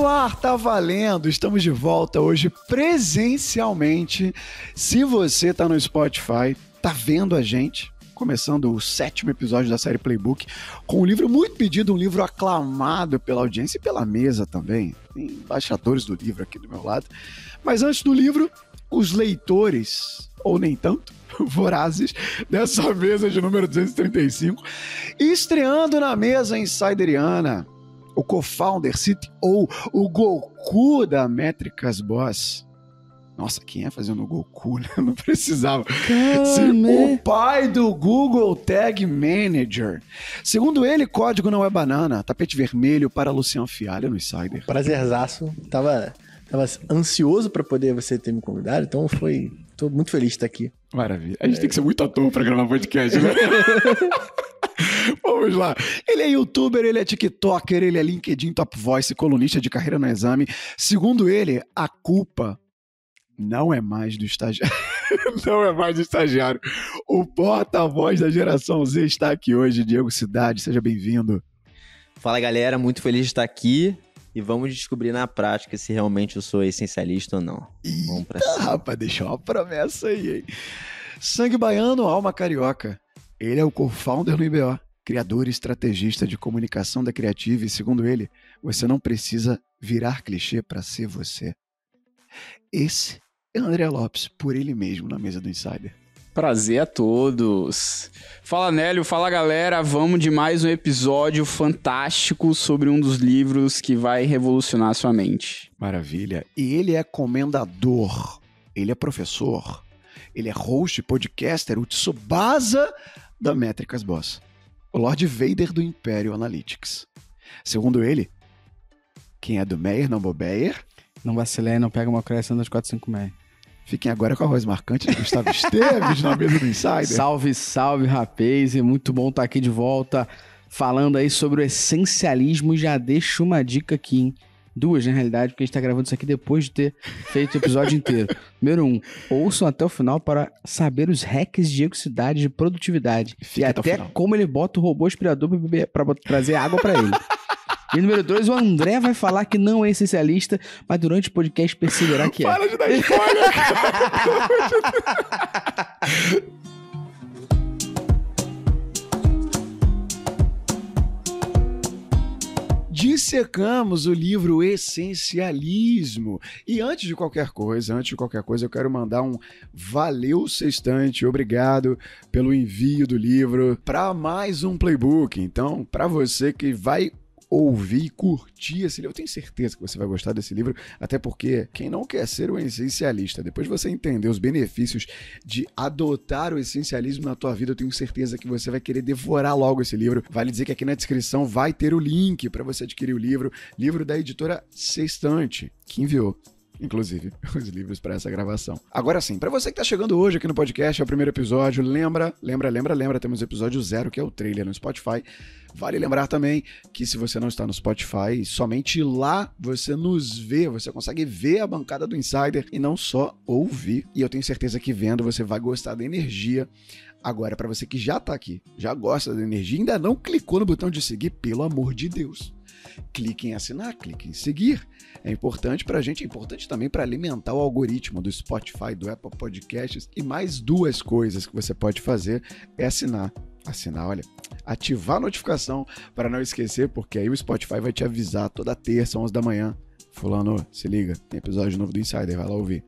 no ar, tá valendo. Estamos de volta hoje presencialmente. Se você tá no Spotify, tá vendo a gente, começando o sétimo episódio da série Playbook, com um livro muito pedido, um livro aclamado pela audiência e pela mesa também. Tem embaixadores do livro aqui do meu lado. Mas antes do livro, os leitores, ou nem tanto, vorazes dessa mesa de número 235, estreando na mesa insideriana o co-founder, CTO, o Goku da Métricas Boss. Nossa, quem é fazendo o Goku, né? Não precisava. O pai do Google Tag Manager. Segundo ele, código não é banana. Tapete vermelho para Luciano Fialho no Insider. Prazerzaço. Tava, tava ansioso para poder você ter me convidado, então foi. Tô muito feliz de estar aqui. Maravilha. A gente é. tem que ser muito ator para gravar podcast, né? Vamos lá. Ele é youtuber, ele é TikToker, ele é LinkedIn Top Voice, colunista de carreira no exame. Segundo ele, a culpa não é mais do estagiário. não é mais do estagiário. O porta-voz da geração Z está aqui hoje, Diego Cidade. Seja bem-vindo. Fala galera, muito feliz de estar aqui. E vamos descobrir na prática se realmente eu sou essencialista ou não. Eita, vamos pra cima. rapaz, deixou uma promessa aí, hein? Sangue baiano, alma carioca. Ele é o co-founder no IBO, criador e estrategista de comunicação da Criative, e segundo ele, você não precisa virar clichê para ser você. Esse é André Lopes, por ele mesmo, na mesa do Insider. Prazer a todos. Fala Nélio, fala galera, vamos de mais um episódio fantástico sobre um dos livros que vai revolucionar sua mente. Maravilha. E ele é comendador, ele é professor, ele é host, podcaster, o Tsubasa da Métricas Boss, o Lord Vader do Império Analytics. Segundo ele, quem é do Meyer não bobeia. Não vacilei, não pega uma crescendo das 456. Fiquem agora com a voz marcante de Gustavo Esteves na mesa do Insider. Salve, salve, rapaz. É muito bom estar aqui de volta falando aí sobre o essencialismo. Já deixo uma dica aqui, hein? Duas, na realidade, porque a gente tá gravando isso aqui depois de ter feito o episódio inteiro. Número um, ouçam até o final para saber os hacks de ecossidade de produtividide. Fica e até, até como ele bota o robô aspirador para trazer água para ele. E número dois, o André vai falar que não é essencialista, mas durante o podcast perceberá que é. Para de dar spoiler! dissecamos o livro Essencialismo. E antes de qualquer coisa, antes de qualquer coisa, eu quero mandar um valeu sextante, obrigado pelo envio do livro para mais um playbook. Então, para você que vai ouvir e curtir esse livro. Eu tenho certeza que você vai gostar desse livro, até porque quem não quer ser um essencialista, depois de você entender os benefícios de adotar o essencialismo na tua vida, eu tenho certeza que você vai querer devorar logo esse livro. Vale dizer que aqui na descrição vai ter o link para você adquirir o livro, livro da editora Sextante, que enviou inclusive, os livros para essa gravação. Agora sim, para você que tá chegando hoje aqui no podcast, é o primeiro episódio, lembra, lembra, lembra, lembra, temos o episódio zero, que é o trailer no Spotify. Vale lembrar também que se você não está no Spotify, somente lá você nos vê, você consegue ver a bancada do Insider e não só ouvir. E eu tenho certeza que vendo você vai gostar da energia. Agora, para você que já está aqui, já gosta da energia, ainda não clicou no botão de seguir, pelo amor de Deus clique em assinar, clique em seguir. É importante para a gente, é importante também para alimentar o algoritmo do Spotify, do Apple Podcasts. E mais duas coisas que você pode fazer é assinar. Assinar, olha, ativar a notificação para não esquecer, porque aí o Spotify vai te avisar toda terça, 11 da manhã. Fulano, se liga, tem episódio novo do Insider, vai lá ouvir.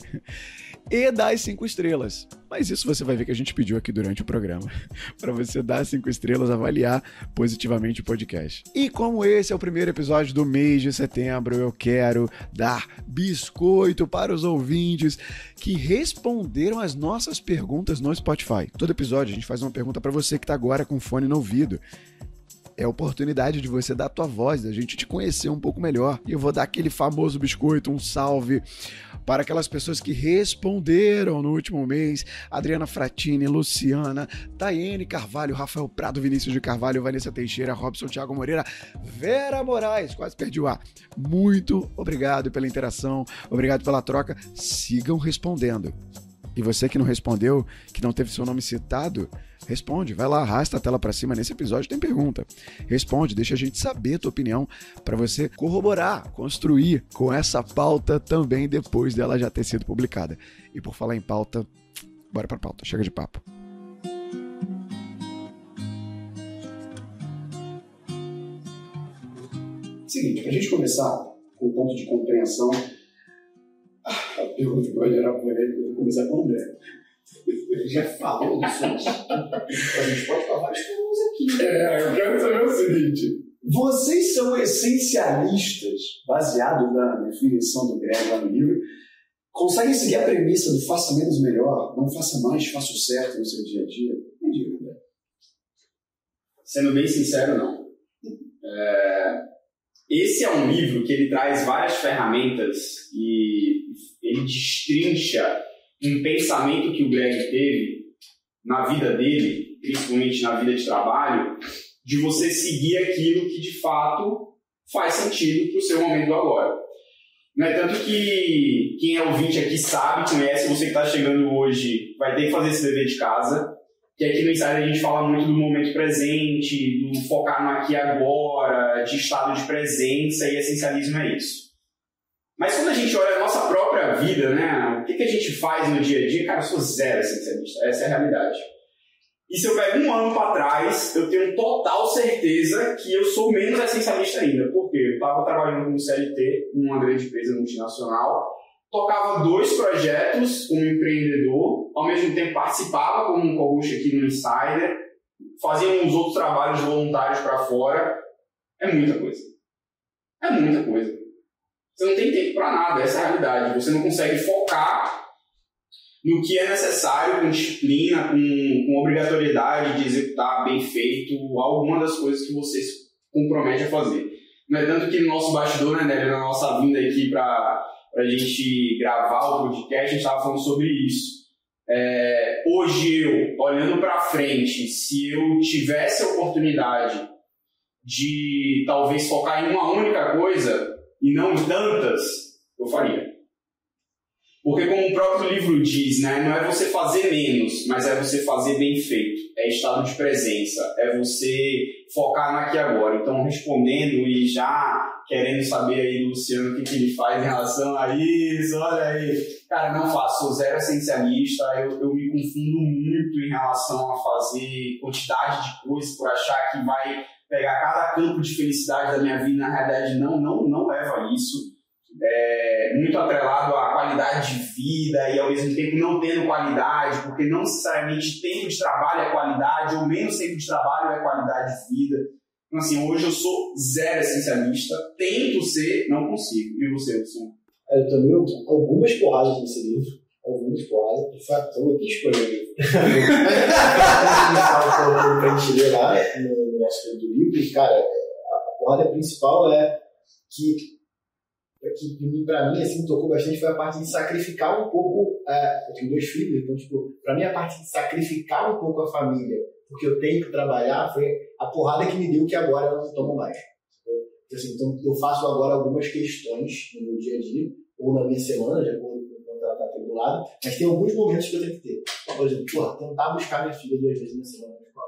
E dar as cinco estrelas. Mas isso você vai ver que a gente pediu aqui durante o programa. para você dar cinco estrelas, avaliar positivamente o podcast. E como esse é o primeiro episódio do mês de setembro, eu quero dar biscoito para os ouvintes que responderam as nossas perguntas no Spotify. Todo episódio a gente faz uma pergunta para você que está agora com fone no ouvido é a oportunidade de você dar a tua voz, da gente te conhecer um pouco melhor. E eu vou dar aquele famoso biscoito, um salve para aquelas pessoas que responderam no último mês: Adriana Fratini, Luciana, Tayene Carvalho, Rafael Prado, Vinícius de Carvalho, Vanessa Teixeira, Robson Thiago Moreira, Vera Moraes, quase perdi o ar. Muito obrigado pela interação, obrigado pela troca. Sigam respondendo. E você que não respondeu, que não teve seu nome citado, Responde, vai lá, arrasta a tela para cima. Nesse episódio tem pergunta. Responde, deixa a gente saber a tua opinião para você corroborar, construir com essa pauta também depois dela já ter sido publicada. E por falar em pauta, bora pra pauta, chega de papo. Seguinte, pra gente começar com o ponto de compreensão, a pergunta que vai gerar polêmica, eu vou começar com o André. Ele já falou disso. A gente pode falar vários temas aqui. É, eu quero saber o seguinte. Vocês são essencialistas, baseado na definição do Greg lá no livro, conseguem seguir a premissa do faça menos melhor, não faça mais, faça o certo no seu dia a dia? Me diga, André. Sendo bem sincero, não. É, Esse é um livro que ele traz várias ferramentas e ele destrincha um pensamento que o Greg teve na vida dele, principalmente na vida de trabalho, de você seguir aquilo que de fato faz sentido para o seu momento agora. Não é tanto que quem é ouvinte aqui sabe, conhece, você que está chegando hoje vai ter que fazer esse dever de casa, que aqui no Insider a gente fala muito do momento presente, do focar no aqui e agora, de estado de presença, e essencialismo é isso. Mas quando a gente olha a nossa própria vida, né, o que, que a gente faz no dia a dia, cara, eu sou zero essencialista, essa é a realidade. E se eu pego um ano para trás, eu tenho total certeza que eu sou menos essencialista ainda. Por quê? Eu estava trabalhando como CLT numa grande empresa multinacional, tocava dois projetos como empreendedor, ao mesmo tempo participava como um coach aqui no Insider, fazia uns outros trabalhos voluntários para fora. É muita coisa. É muita coisa. Você não tem tempo para nada, essa é a realidade. Você não consegue focar no que é necessário, com disciplina, com, com obrigatoriedade de executar bem feito alguma das coisas que você se compromete a fazer. Não é tanto que no nosso bastidor, né, na nossa vinda aqui para a gente gravar o podcast, a gente estava falando sobre isso. É, hoje eu, olhando para frente, se eu tivesse a oportunidade de talvez focar em uma única coisa e não em tantas, eu faria. Porque como o próprio livro diz, né, não é você fazer menos, mas é você fazer bem feito. É estado de presença, é você focar no aqui e agora. Então, respondendo e já querendo saber aí do Luciano o que, que ele faz em relação a isso, olha aí. Cara, não faço, sou zero essencialista, eu, eu me confundo muito em relação a fazer quantidade de coisas por achar que vai pegar cada campo de felicidade da minha vida, na realidade não, não, não leva a isso é, muito atrelado à qualidade de vida e ao mesmo tempo não tendo qualidade, porque não necessariamente tempo de trabalho é qualidade, ou menos tempo de trabalho é qualidade de vida. Então, assim, hoje eu sou zero essencialista, tento ser, não consigo. E você, Luciano? Eu tomei algumas porradas nesse livro, algumas porradas, de fato, eu aqui escolhi o livro. pra gente ler lá no nosso do livro, e, cara, a porrada principal é que que para mim assim tocou bastante foi a parte de sacrificar um pouco é, eu tenho dois filhos então tipo para mim a parte de sacrificar um pouco a família porque eu tenho que trabalhar foi a porrada que me deu que agora eu não tomo mais então, assim, então eu faço agora algumas questões no meu dia a dia ou na minha semana de acordo atribulada mas tem alguns momentos que eu tenho que ter por exemplo porra, tentar buscar minha filha duas vezes na semana na escola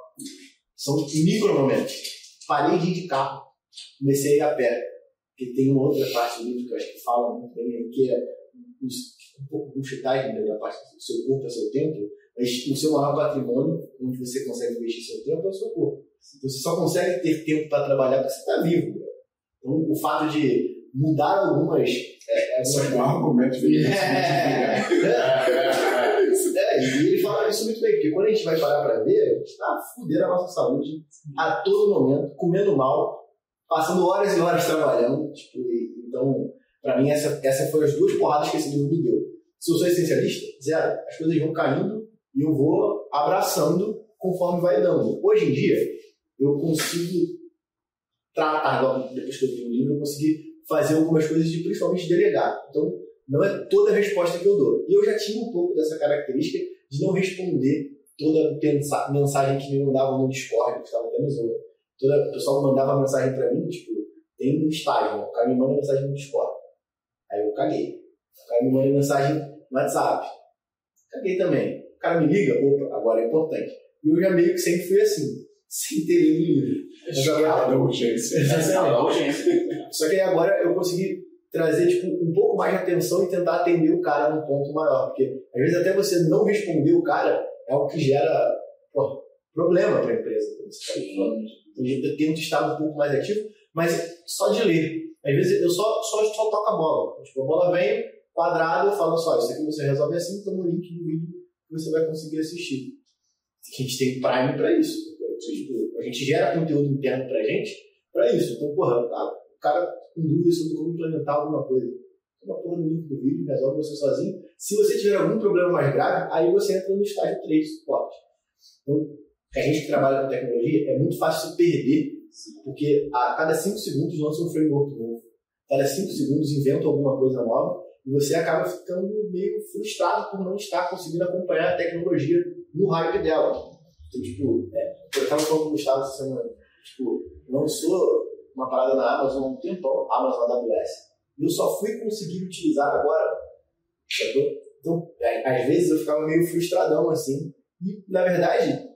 são micro momentos parei de ir de carro comecei a ir a pé porque tem uma outra parte do livro que eu acho que fala muito bem, que é um pouco bullshitagem da parte do seu corpo é seu tempo, mas o seu maior patrimônio, onde você consegue investir seu tempo, é o seu corpo. Então, você só consegue ter tempo para trabalhar porque você está vivo. Então, o fato de mudar algumas. É, é um argumento de é, é, e ele fala isso muito bem, porque quando a gente vai parar para ver, a gente está fudendo a nossa saúde a todo momento, comendo mal, passando horas e horas trabalhando. Tipo, e, então, para mim, essa, essa foi as duas porradas que esse livro me deu. Se eu sou essencialista, zero. As coisas vão caindo e eu vou abraçando conforme vai dando. Hoje em dia, eu consigo tratar, depois que eu li o livro, eu consegui fazer algumas coisas de principalmente delegar. Então, não é toda a resposta que eu dou. E eu já tinha um pouco dessa característica de não responder toda mensagem que me mandavam no Discord, que estava no Zoom toda, o pessoal mandava mensagem pra mim, tipo, tem um estágio, o cara me manda mensagem no Discord. Aí eu caguei. O cara me manda mensagem no WhatsApp. Caguei também. O cara me liga, opa, agora é importante. E eu já meio que sempre fui assim, sem ter lido o livro. Mas agora- da urgência. Exatamente. Só que aí agora eu consegui trazer tipo, um pouco mais de atenção e tentar atender o cara num ponto maior. Porque às vezes até você não responder o cara é o que gera pô, problema para a empresa. Eu tento estar um pouco mais ativo, mas só de ler. Às vezes eu só, só, só toco a bola. Tipo, a bola vem quadrada, eu falo só, isso aqui você resolve assim, toma o link do vídeo que você vai conseguir assistir. A gente tem Prime para isso. Tipo, a gente gera conteúdo interno pra gente para isso. Então, porra, o cara com dúvida sobre como implementar alguma coisa. Toma a porra do link do vídeo, resolve você sozinho. Se você tiver algum problema mais grave, aí você entra no estágio 3 de suporte. Então, a gente que trabalha com tecnologia, é muito fácil se perder, porque a cada 5 segundos lança um framework novo. Cada 5 segundos inventa alguma coisa nova e você acaba ficando meio frustrado por não estar conseguindo acompanhar a tecnologia no hype dela. Então, tipo, é, eu estava falando com o Gustavo essa semana, tipo, lançou uma parada na Amazon há um tempão, Amazon AWS, e eu só fui conseguir utilizar agora. Então, às vezes eu ficava meio frustradão assim, e na verdade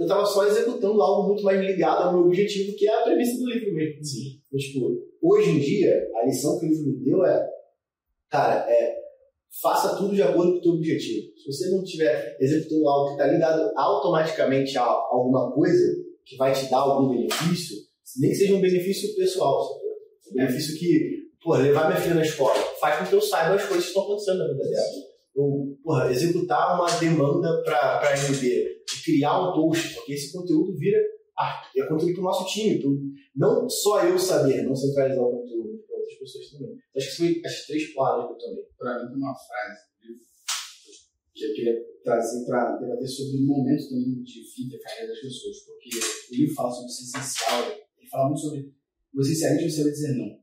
eu estava só executando algo muito mais ligado ao meu objetivo, que é a premissa do livro mesmo. Sim. Então, tipo, hoje em dia, a lição que o livro me deu é, cara, é, faça tudo de acordo com o teu objetivo. Se você não estiver executando algo que está ligado automaticamente a alguma coisa que vai te dar algum benefício, nem que seja um benefício pessoal, um benefício que, pô, levar minha filha na escola, faz com que eu saiba as coisas que estão acontecendo na vida dela. Ou, porra, executar uma demanda para a MB, criar um post, porque esse conteúdo vira ah, é conteúdo para o nosso time. Então, não só eu saber, não centralizar o conteúdo, outras pessoas também. Acho que foi as três palavras que eu tomei. Para mim, uma frase livro que eu queria trazer para debater sobre o momento também de vida e carreira das pessoas, porque o livro fala sobre ser essencial, ele fala muito sobre o essencialismo você vai dizer não.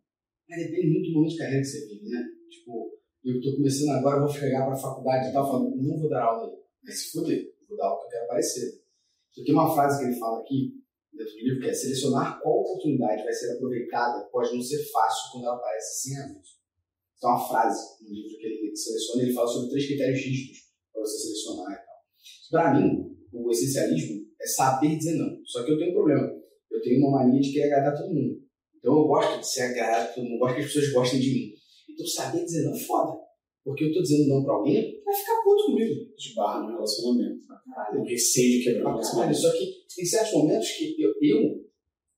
Mas depende muito do momento de carreira que você vive, né? Tipo, eu estou começando agora, vou chegar para a faculdade e tal, falando, não vou dar aula aí. Mas se foder, vou dar aula que eu quero aparecer. Então, tem uma frase que ele fala aqui, dentro do livro, que é selecionar qual oportunidade vai ser aproveitada pode não ser fácil quando ela aparece sem aviso. Então, uma frase no livro que ele seleciona, ele fala sobre três critérios rígidos para você selecionar e tal. Para mim, o essencialismo é saber dizer não. Só que eu tenho um problema. Eu tenho uma mania de querer agradar todo mundo. Então eu gosto de ser agradado todo mundo, gosto que as pessoas gostem de mim. Então saber dizer não é foda. Porque eu tô dizendo não pra alguém, vai ficar puto comigo. De barra no relacionamento. Caralho. O receio de quebrar o relacionamento. Só que tem certos momentos que eu, eu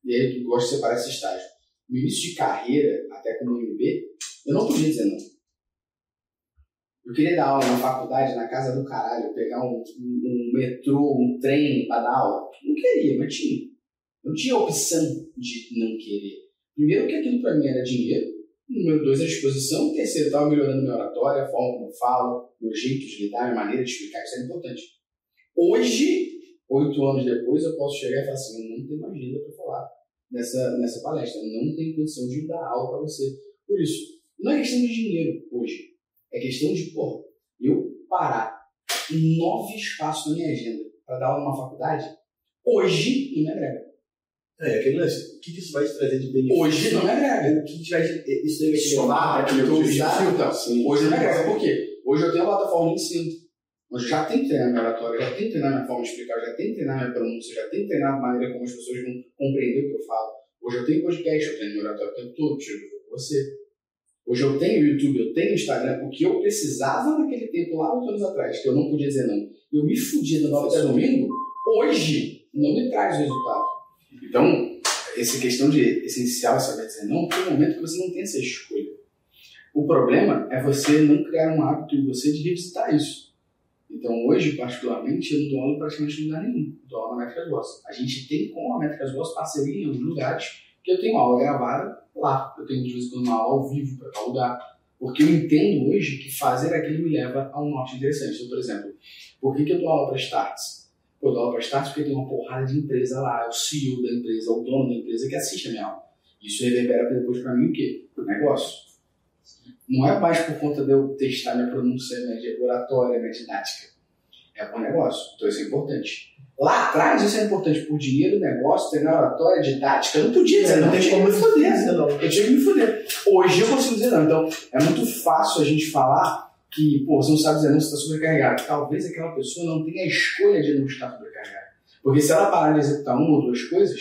e aí eu gosto de separar esse estágio. No início de carreira, até como MB, eu não podia dizer não. Eu queria dar aula na faculdade, na casa do caralho, pegar um, um, um metrô, um trem pra dar aula. Não queria, mas tinha. Eu não tinha opção de não querer. Primeiro, que aquilo pra mim era dinheiro. Número dois, a disposição. Terceiro, eu estava melhorando minha oratória, a forma como eu falo, meu jeito de lidar, minha maneira de explicar, isso era importante. Hoje, oito anos depois, eu posso chegar e falar assim: eu não tenho mais agenda para falar nessa, nessa palestra, eu não tenho condição de dar aula para você. Por isso, não é questão de dinheiro hoje, é questão de, porra, eu parar nove espaços na minha agenda para dar aula numa faculdade, hoje não me agrega. É, aquele lance, o que, que isso vai te trazer de benefício? Hoje não me agrega. O que, que vai te, isso vai te Somar levar para aquele a objetivo. usar Então, Sim. Hoje não me agrega. Por quê? Hoje eu tenho uma plataforma de ensino. Hoje eu já tenho que treinar minha oratória, já tenho que treinar minha forma de explicar, já tenho que treinar minha pronúncia, já tenho que treinar a maneira como as pessoas vão compreender o que eu falo. Hoje eu tenho podcast, eu treino meu oratório o tempo todo, tiro com você. Hoje eu tenho YouTube, eu tenho Instagram, o que eu precisava naquele tempo lá, oito anos atrás, que eu não podia dizer não. Eu me fudia da nova até domingo, hoje não me traz o resultado. Então, essa questão de essencial saber dizer não, tem um momento que você não tem essa escolha. O problema é você não criar um hábito em você de revisitar isso. Então, hoje, particularmente, eu não dou aula praticamente em lugar nenhum. Dou aula na Métricas Boss. A gente tem com a Métricas Boss parceria em alguns lugares que eu tenho aula gravada lá. Eu tenho, de vez em quando, uma aula ao vivo para tal lugar. Porque eu entendo hoje que fazer aquilo me leva a um norte interessante. Então, por exemplo, por que, que eu dou aula para starts? Eu dou aula para starts porque tem uma porrada de empresa lá, é o CEO da empresa, é o dono da empresa que assiste a minha aula. Isso reverbera depois para mim o quê? O negócio. Não é mais por conta de eu testar minha pronúncia, minha oratória, minha didática. É por negócio. Então isso é importante. Lá atrás isso é importante por dinheiro, negócio, treinar oratória, didática. Eu não podia dizer, É, não, não tem como me foder. não. Eu tinha que me foder. Hoje eu consigo dizer não. Então é muito fácil a gente falar que, pô, você não sabe dizer não, você está sobrecarregado. Talvez aquela pessoa não tenha a escolha de não estar sobrecarregado. Porque se ela parar de executar uma ou duas coisas,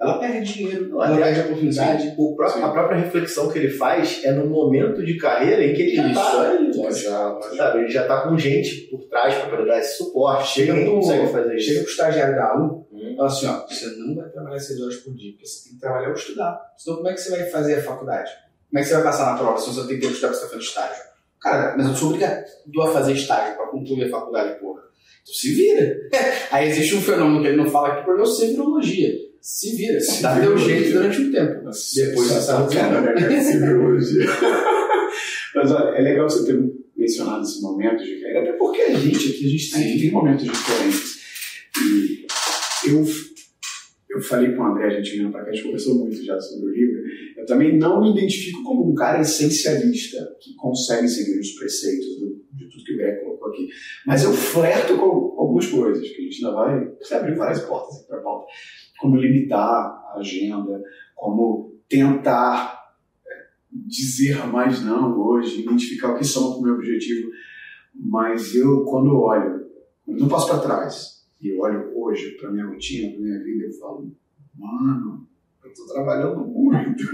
ela perde dinheiro, ela até- perde a oportunidade. O próprio- a própria reflexão que ele faz é no momento de carreira em que ele já Isso tá, aí, sabe, ele já tá com gente por trás para dar esse suporte. Chega Ninguém no- consegue fazer isso. Chega pro estagiário da AU, Hum. fala assim, ó, você não vai trabalhar seis horas por dia, porque você tem que trabalhar ou estudar. Senão como é que você vai fazer a faculdade? Como é que você vai passar na prova se você tem que estudar porque você tá fazendo estágio? Cara, mas eu sou obrigado a fazer estágio para concluir a faculdade, porra. Então se vira. Aí existe um fenômeno que ele não fala aqui, por eu sei virologia. Se vira, se dá teu jeito durante um tempo. Depois você sabe Cara, né, ciberologia. Mas olha, é legal você ter mencionado esse momento de carreira, até porque a gente aqui, a gente tem, tem momentos diferentes. E eu, eu falei com o André, a gente vindo pra cá, a gente conversou muito já sobre o livro. Eu também não me identifico como um cara essencialista que consegue seguir os preceitos do- de tudo que o Greg colocou aqui. Mas eu flerto com algumas coisas, que a gente ainda vai você abriu várias portas para a pauta. Como limitar a agenda, como tentar é, dizer mais não hoje, identificar o que são o meu objetivo. Mas eu, quando olho, eu passo para trás e olho hoje para minha rotina, para minha vida, eu falo, mano, eu tô trabalhando muito.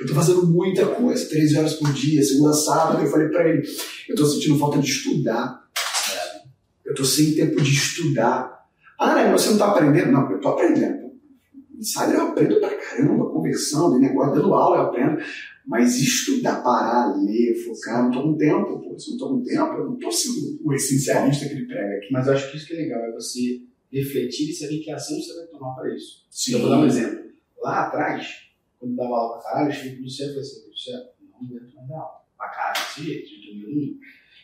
Eu tô fazendo muita coisa, 13 horas por dia, segunda sábado. Eu falei para ele, eu tô sentindo falta de estudar. Eu tô sem tempo de estudar. Ah, né, você não tá aprendendo? Não, eu tô aprendendo. Insider eu aprendo pra caramba, conversando, negócio, dando aula eu aprendo. Mas estudar, parar, ler, focar, eu não tô com tempo, pô. Se eu não tô com tempo, eu não tô sendo o essencialista que ele prega aqui. Mas eu acho que isso que é legal, é você refletir e saber que ação você vai tomar para isso. Sim. Eu vou dar um exemplo. Lá atrás, quando dava aula pra caralho, eu cheguei pro Luciano e falei assim, Luciano, não aguento mais dar aula. Pra caralho desse jeito, de domingo domingo.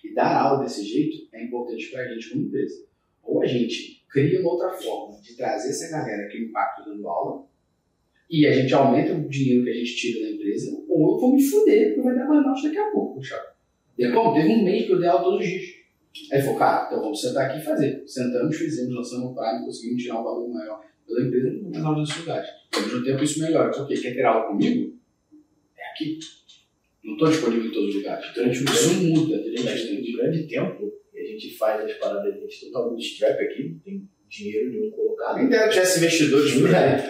E dar aula desse jeito é importante pra gente como empresa. Ou a gente cria uma outra forma de trazer essa galera que impacta dando aula, e a gente aumenta o dinheiro que a gente tira da empresa, ou eu vou me fuder, porque vai dar burnout daqui a pouco, Thiago. Teve bom, teve um mês que eu dei aula todos os dias. Aí ele falou, cara, então vamos sentar aqui e fazer. Sentamos, fizemos, lançamos o Prime, conseguimos tirar um valor maior pela empresa, não mais aula nesse lugar. Ao mesmo tempo, isso melhora. Só que quer ter aula comigo? É aqui. Não estou disponível em todos os lugares. Durante um Isso grande, muda, durante um grande tempo, e a gente faz as paradas, a gente total bootstrap aqui, não tem dinheiro nenhum colocado. Quem dera tivesse investidores por aí.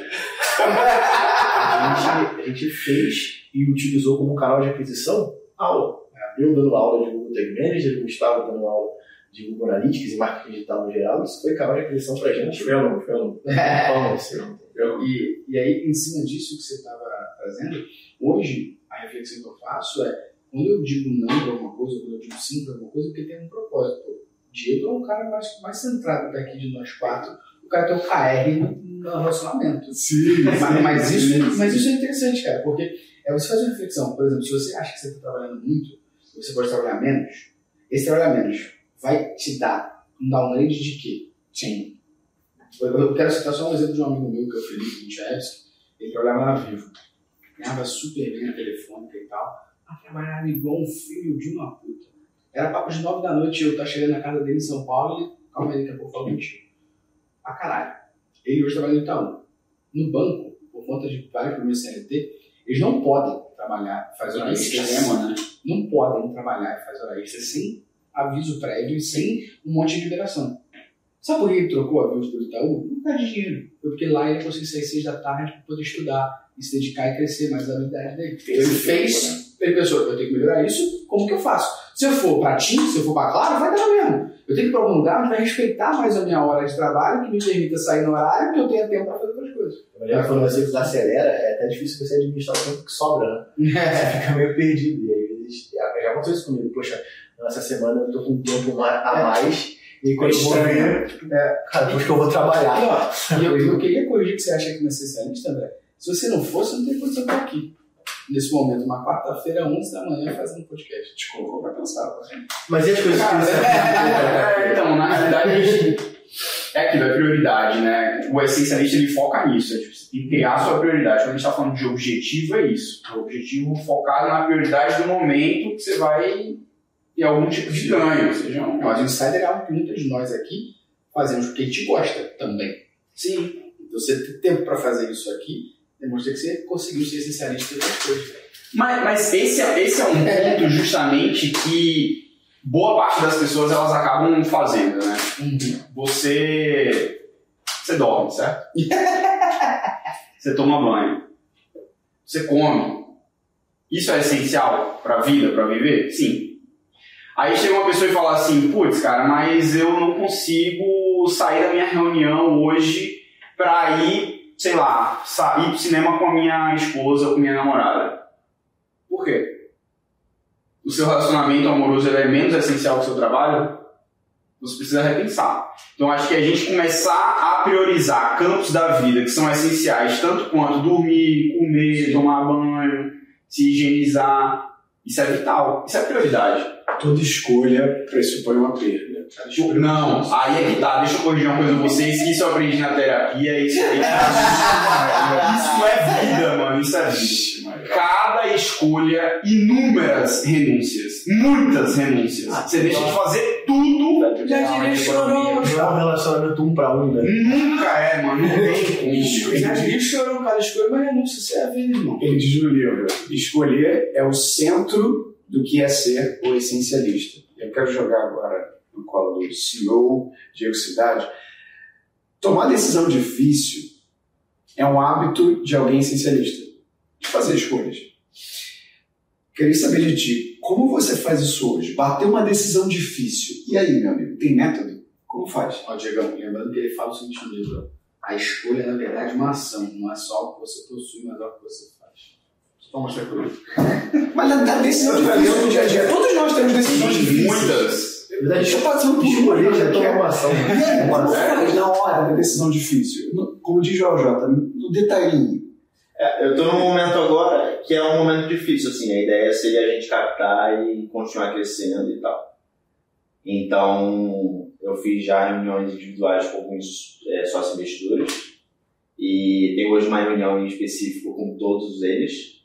A, gente, a gente fez e utilizou como canal de aquisição aula. Eu dando aula de Google Tag Manager, o Gustavo dando aula de Google Analytics e marketing digital no geral, isso foi canal de aquisição pra gente. Foi aluno, foi aluno. Assim, E, e aí, em cima disso que você estava trazendo, hoje a reflexão que eu faço é quando eu digo não para alguma coisa, quando eu digo sim para alguma coisa, porque tem um propósito. Diego é um cara mais, mais centrado daqui de nós quatro. O cara tem o KR no, relacionamento. Sim, Mas, mas isso, mas isso é interessante, cara, porque é você fazer uma reflexão. Por exemplo, se você acha que você está trabalhando muito, você pode trabalhar menos, esse trabalhar menos vai te dar um downgrade de quê? Sim. Eu eu quero citar só um exemplo de um amigo meu, que é o Felipe Michevski. Ele trabalhava na Vivo. Ganhava super bem na telefônica e tal. Mas trabalhava igual um filho de uma puta. Era papo de nove da noite, eu tava chegando na casa dele em São Paulo e calma aí, daqui a pouco eu falo contigo. Pra caralho. Ele hoje trabalha no Itaú. No banco, por conta de vários problemas CLT, eles não podem trabalhar, fazer hora extra. né? Não podem trabalhar e fazer hora extra sem aviso prévio e sem um monte de liberação. Sabe por que ele trocou a aviso do Itaú? Não perde dinheiro. Foi porque lá ele conseguiu sair seis da tarde para poder estudar e se dedicar e crescer mais a habilidade dele. Então, ele fez, ele pensou, eu tenho que melhorar isso, como que eu faço? Se eu for para TIM, se eu for para Claro, vai dar mesmo. Eu tenho que ir para algum lugar onde vai respeitar mais a minha hora de trabalho, que me permita sair no horário, que eu tenha tempo para fazer outras coisas. Mas quando você desacelera, é até difícil você administrar o tempo que sobra, né? Você fica meio perdido. E aí, já aconteceu isso comigo. Poxa, essa semana eu tô com um tempo a mais. E quando eu vou ver, é, cara, depois que eu vou trabalhar. E, ó, e eu, eu queria corrigir que você acha que não é especialista, André. Se você não fosse, não tem condição de estar aqui. Nesse momento, uma quarta-feira, 11 da manhã, fazendo podcast. Te colocou pra pensar. tá? Mas e as coisas que você É, então, na realidade, a gente. É aquilo, é prioridade, né? O essencialista ele foca nisso. É, tipo, você tem que criar a sua prioridade. Quando a gente está falando de objetivo, é isso. O objetivo focado na prioridade do momento que você vai ter algum tipo de ganho. Seja um... Mas o Insider é algo que muitos de nós aqui fazemos porque a gente gosta também. Sim. Então, você ter tempo pra fazer isso aqui demonstra que você conseguiu ser especialista das coisas. Mas, mas esse, é, esse é um ponto justamente que boa parte das pessoas elas acabam fazendo, né? Você Você dorme, certo? você toma banho. Você come. Isso é essencial pra vida, pra viver? Sim. Aí chega uma pessoa e fala assim, putz, cara, mas eu não consigo sair da minha reunião hoje pra ir, sei lá, sair pro cinema com a minha esposa ou com a minha namorada. Por quê? O seu relacionamento amoroso é menos essencial que o seu trabalho? Você precisa repensar. Então acho que a gente começar a priorizar campos da vida que são essenciais, tanto quanto dormir, comer, tomar banho, se higienizar, isso é vital, isso é prioridade. Toda escolha pressupõe uma perda. Escolha- Não, aí é que tá. Deixa eu corrigir uma coisa com vocês, que isso eu aprendi na terapia. Isso, aí, isso é vida, mano. Isso é vida. Cada escolha, inúmeras renúncias. Muitas renúncias. Você deixa de fazer tudo. Já diria chorão. Não é um relacionamento um pra um, né? Nunca é, mano. Não tem como. Já diria chorão, cada escolha, mas renúncia, você é a vida, irmão. Ele diz no livro: escolher é o centro do que é ser o essencialista. Eu quero jogar agora no colo do CEO, Diego Cidade. Tomar decisão difícil é um hábito de alguém essencialista, de fazer escolhas. Queria saber de ti, como você faz isso hoje? Bateu uma decisão difícil. E aí, meu amigo, tem método? Como faz? Ó, Diegão, lembrando que ele fala o seguinte no livro: a escolha, na verdade, é uma ação, não é só o que você possui, mas é o que você faz. Só mostrar isso. Mas a, a decisão difícil no dia a dia, todos nós temos decisões difíceis. Muitas. Deixa eu passando por Escolher já já é uma ação. Faz na hora da decisão difícil? No- Como diz o Jota, no detalhinho. É, eu tô num momento agora que é um momento difícil, assim. A ideia seria a gente captar e continuar crescendo e tal. Então, eu fiz já reuniões individuais com alguns é, sócios investidores e tenho hoje uma reunião em específico com todos eles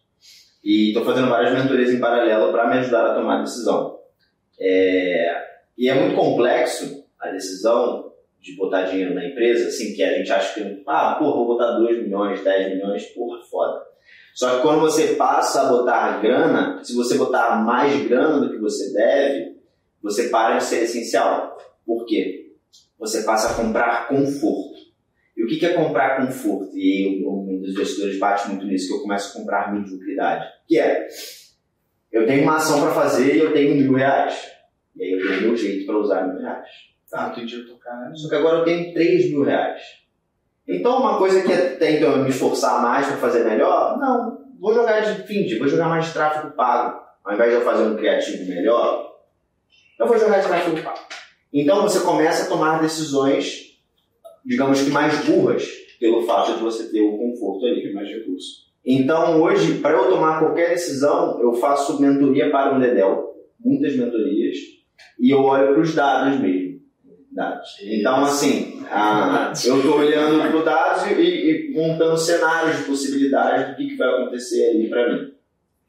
e estou fazendo várias mentorias em paralelo para me ajudar a tomar a decisão. É, e é muito complexo a decisão de botar dinheiro na empresa, assim, que a gente acha que, ah, porra, vou botar 2 milhões, 10 milhões, porra, foda. Só que quando você passa a botar grana, se você botar mais grana do que você deve, você para de ser essencial. Por quê? Você passa a comprar conforto. E o que é comprar conforto? E eu, um dos investidores bate muito nisso, que eu começo a comprar mediocridade. Que é, eu tenho uma ação para fazer e eu tenho mil reais. E aí eu tenho meu jeito para usar mil reais. Tá, tem dinheiro tocar. Só que agora eu tenho 3 mil reais. Então, uma coisa que tem que eu me esforçar mais para fazer melhor, não. Vou jogar de feed, vou jogar mais de tráfego pago. Ao invés de eu fazer um criativo melhor, eu vou jogar de tráfego pago. Então, você começa a tomar decisões, digamos que mais burras, pelo fato de você ter o conforto ali, mais recurso. Então, hoje, para eu tomar qualquer decisão, eu faço mentoria para o Dedel, muitas mentorias, e eu olho para os dados mesmo. Dados. Então, assim, a- eu estou olhando para os dados e, e montando cenários de possibilidades do que, que vai acontecer ali para mim.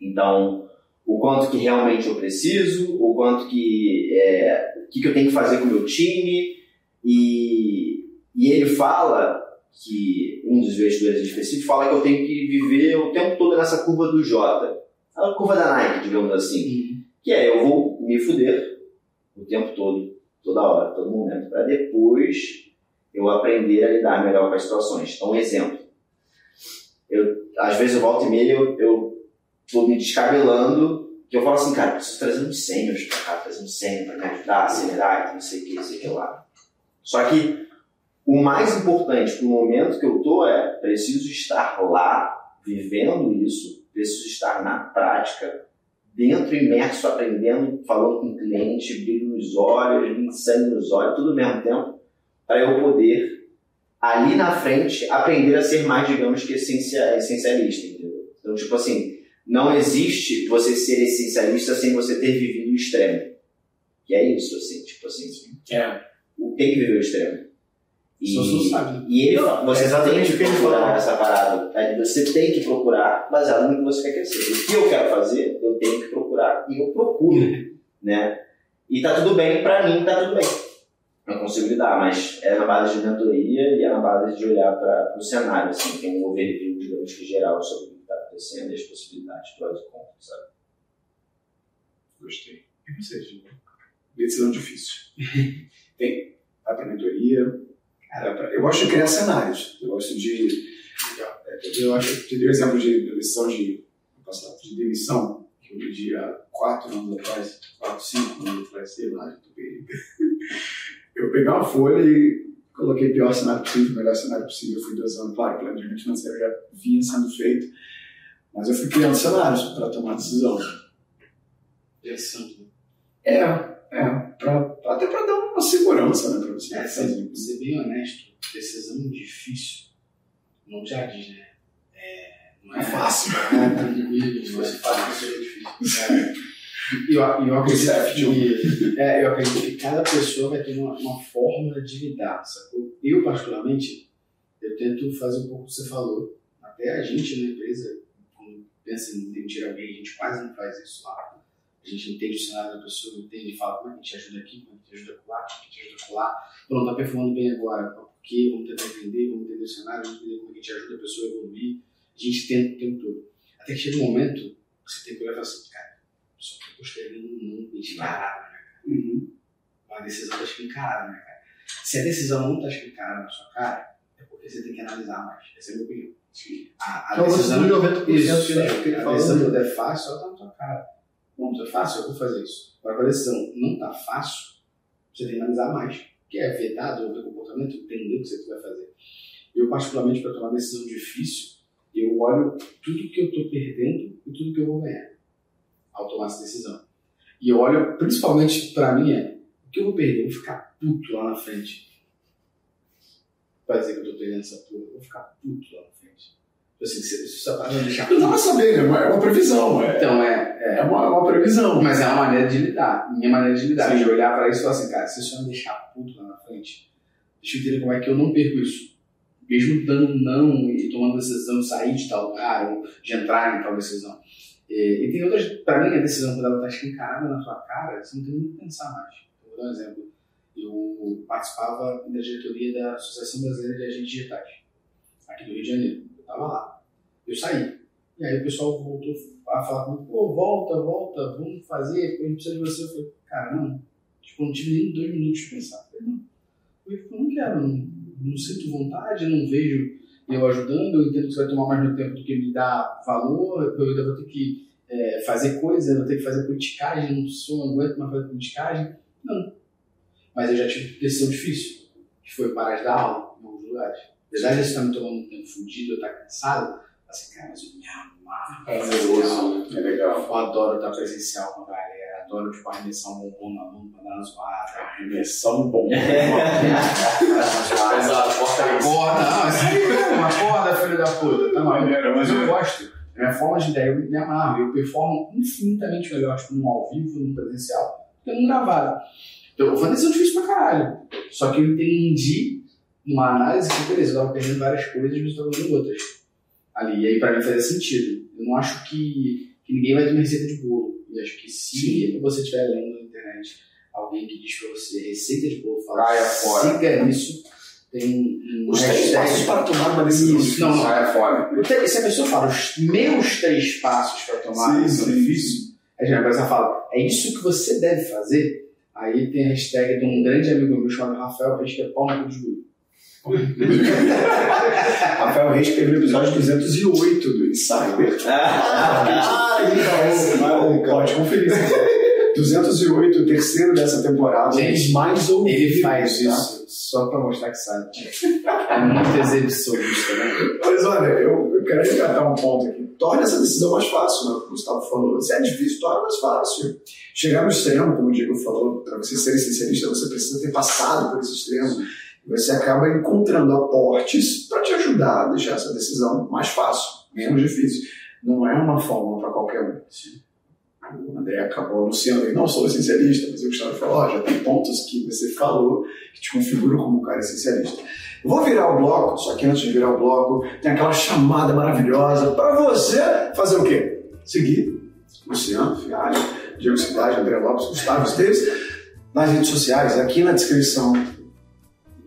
Então, o quanto que realmente eu preciso, o quanto que, é, o que, que eu tenho que fazer com o meu time, e, e ele fala que, um dos investidores específicos fala que eu tenho que viver o tempo todo nessa curva do J, a curva da Nike, digamos assim, que é eu vou me fuder o tempo todo toda hora, todo momento, para depois eu aprender a lidar melhor com as situações. Então, um exemplo. Eu, às vezes eu volto e meia eu, tô me descabelando, que eu falo assim, cara, preciso trazer uns sêniores pra cá, trazer um sênior pra me ajudar acelerar, não sei o que, não sei o que lá. Só que o mais importante pro momento que eu tô é, preciso estar lá, vivendo isso, preciso estar na prática, dentro, imerso, aprendendo, falando com o cliente, brilho nos olhos, sangue nos olhos, tudo ao mesmo tempo, para eu poder, ali na frente, aprender a ser mais, digamos que, essencia- essencialista, entendeu? Então, tipo assim, não existe você ser essencialista sem você ter vivido o extremo. Que é isso, assim, tipo assim, É. o- tem que viver o extremo. E, Só você sabe. e ele, você é exatamente tem que procurar essa parada. É, Você tem que procurar baseado no que você quer crescer. O que eu quero fazer, eu tenho que procurar. E eu procuro, né? E tá tudo bem, pra mim tá tudo bem. Eu consigo lidar, mas é na base de mentoria e é na base de olhar para o cenário, assim, tem um overview, digamos que geral sobre o que está acontecendo e as possibilidades, prós e contras, sabe? Gostei. E vocês? Decisão difícil. Tem? Vai pra mentoria, Cara, eu gosto de criar cenários. Eu gosto de. Eu acho que dei o exemplo de decisão de, passado, de demissão, que eu pedi há quatro anos atrás, quatro, cinco anos atrás, sei lá. Eu peguei uma folha e coloquei pior cenário possível, melhor cenário possível. Eu fui dosando, claro, o planejamento financeiro já vinha sendo feito, mas eu fui criando cenários para tomar decisão. Pensando. É, é, pra, até para dar uma segurança, né, para você É, ser bem honesto, decisão difícil, não já diz, né? É, não é fácil. É tranquilo, se fosse fácil, seria difícil. É. E eu, eu acredito que, é, eu acredito que cada pessoa vai ter uma, uma forma de lidar, sacou? Eu, particularmente, eu tento fazer um pouco o que você falou. Até a gente na empresa, quando pensa em demitir alguém, a gente quase não faz isso lá. A gente entende o cenário da pessoa, entende e fala como é que a gente ajuda aqui, como é que a gente ajuda lá, como é que a gente ajuda lá. Pronto, tá performando bem agora, por quê? Vamos tentar entender, vamos entender o cenário, vamos entender como é que a gente ajuda a pessoa a evoluir. A gente tenta o tempo todo. Até que chega um momento que você tem que olhar e falar assim, cara, só que eu postergando não encarada, né, cara? Uhum. Uma decisão tá escancarada, né, cara? Se a decisão não tá escancarada na sua cara, é porque você tem que analisar mais. Essa é a minha opinião. A, a Então, decisão você dos 90% que isso, ele- que ele a falou, decisão né? é fácil, ela tá na tua cara. Pronto, é fácil, eu vou fazer isso. Agora, quando a decisão não tá fácil, você tem que analisar mais. Que é vedado ou ver comportamento, entender o que você vai fazer. Eu, particularmente, para tomar uma decisão difícil, eu olho tudo que eu estou perdendo e tudo que eu vou ganhar ao tomar essa decisão. E eu olho, principalmente para mim, é o que eu vou perder? Eu vou ficar puto lá na frente. Vai dizer que eu tô perdendo essa porra, eu vou ficar puto lá na frente. Tipo Assim, se, se essa parada deixar Não dá pra saber, né? É é uma previsão. É, Então, é, é uma, é uma previsão. mas é uma maneira de lidar. Minha maneira de lidar. Sim. De olhar pra isso e falar assim, cara, se vai me deixar puto lá na frente, deixa eu entender como é que eu não perco isso. Mesmo dando um não e tomando decisão de sair de tal lugar ou de entrar em tal decisão. E, e tem outras, pra mim, a decisão, quando ela tá escancarada na sua cara, você não tem nem que pensar mais. Eu vou dar um exemplo. Eu participava da diretoria da Associação Brasileira de Agentes Digitais, aqui do Rio de Janeiro. Eu tava lá. Eu saí. E aí o pessoal voltou a falar comigo, pô, volta, volta, vamos fazer, a gente precisa de você. Eu falei, cara, não. Tipo, não tive nem dois minutos de pensar. Eu falei, não. Eu falei, não quero, não, não sinto vontade, não vejo eu ajudando, eu entendo que você vai tomar mais meu tempo do que me dar valor, eu ainda vou ter que é, fazer coisas, vou ter que fazer politicagem, não sou, não aguento mais fazer politicagem. Não. Mas eu já tive decisão difícil, que foi parar de dar aula em alguns lugares. Apesar de você estar me tomando um tempo fudido, eu estar cansado, assim, cara, mas eu me amarro. Prazeroso. É legal. Eu adoro estar presencial com a galera, adoro tipo, arremessar um bombom na mão pra dar uma zoada. Arremessar um bom. Pesado, corta a corda, não, isso aí, é uma corda, filho da puta, tá? Maneiro, Mas eu gosto. É minha forma de ideia, eu me amarro, eu performo infinitamente melhor, tipo, num ao vivo, num presencial, do que num gravado. Então, uma decisão difícil pra caralho. Só que eu entendi uma análise que, beleza, eu tava perdendo várias coisas, mas eu tava ganhando outras. Ali, e aí pra mim fazia sentido. Eu não acho que, que ninguém vai ter uma receita de bolo. E acho que se você estiver lendo na internet alguém que diz pra você receita de bolo, fala, fora. siga isso, tem um Os três passos para tomar uma decisão Isso, difícil. não, fora. Te- Se a pessoa fala os meus três passos para tomar Sim, uma decisão sim, difícil, a pessoa fala, é isso que você deve fazer. Aí tem a hashtag de um grande amigo meu chamado Rafael que é pau no cu de guru. Rafael Reis teve no episódio 208 do Insider. Ah, então, Pode conferir. 208, o terceiro dessa temporada, um Gente, mais ouvidos. Ele faz tá? isso só pra mostrar que sabe. É muito exibicionista, né? Mas olha, eu, eu quero resgatar um ponto aqui. Torna essa decisão mais fácil, né? o que o Gustavo falou. Se é difícil, torna mais fácil. Chegar no extremo, como o Diego falou, para você ser essencialista, você precisa ter passado por esse extremo. Você acaba encontrando aportes para te ajudar a deixar essa decisão mais fácil, menos difícil. Não é uma fórmula para qualquer um. O André acabou anunciando, e não sou essencialista, mas o Gustavo falou, ó, já tem pontos que você falou que te configuram como um cara essencialista. Eu vou virar o bloco, só que antes de virar o bloco, tem aquela chamada maravilhosa para você fazer o quê? Seguir Luciano Fialho, Diego Cidade, André Lopes, Gustavo Esteves, nas redes sociais, aqui na descrição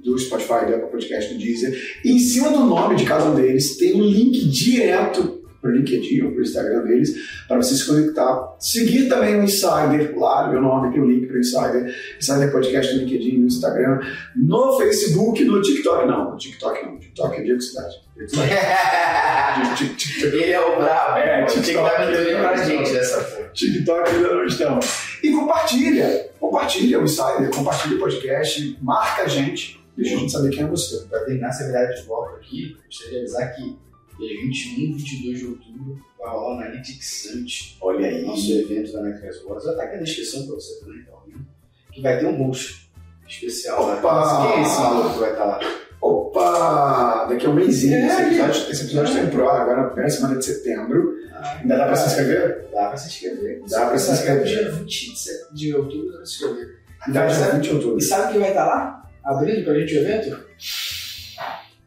do Spotify, do Apple Podcast, do Deezer. E em cima do nome de cada um deles tem um link direto pro LinkedIn ou pro Instagram deles, para você se conectar. Seguir também o Insider, lá, meu nome, tem o link pro Insider, Insider Podcast no LinkedIn, no Instagram, no Facebook, no TikTok, não, no TikTok não, TikTok é Diego Cidade. Ele é o brabo. É, o TikTok. dar mentoria pra gente nessa porra. TikTok ainda não estamos. E compartilha, compartilha o Insider, compartilha o podcast, marca a gente, deixa a gente saber quem é você. Pra terminar essa verdade de volta aqui, gostaria de avisar que dia 21 e 22 de outubro vai rolar o Analytics Summit. Olha aí. Nosso evento da Netflix Wars. Já tá aqui na descrição pra você também, tá ouvindo? Que vai ter um host especial. lá. Opa! Quem é esse maluco que vai estar lá? Opa! Daqui a um mêsinho. É, esse, episódio, esse episódio está em pro ar agora na primeira semana de setembro. Ainda dá pra se inscrever? Dá pra se inscrever. Dá pra se inscrever. Dia 27 de outubro dá pra se inscrever. Ainda dia 20 de outubro. E sabe quem vai estar lá? Abrindo pra gente o evento?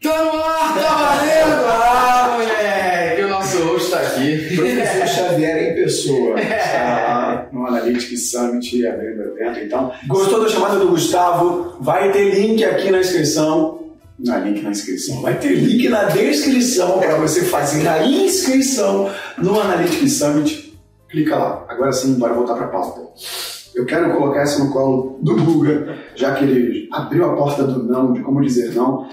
No ar, tá valendo! Ah, moleque! O nosso host tá aqui. Professor Xavier em pessoa. Está lá no Analytics Summit abrindo o evento. Então, gostou da chamada do Gustavo? Vai ter link aqui na inscrição. É link na inscrição. Vai ter link na descrição para você fazer a inscrição no Analytics Summit. Clica lá. Agora sim, bora voltar para a pauta. Eu quero colocar isso no colo do Guga, já que ele abriu a porta do não, de como dizer não.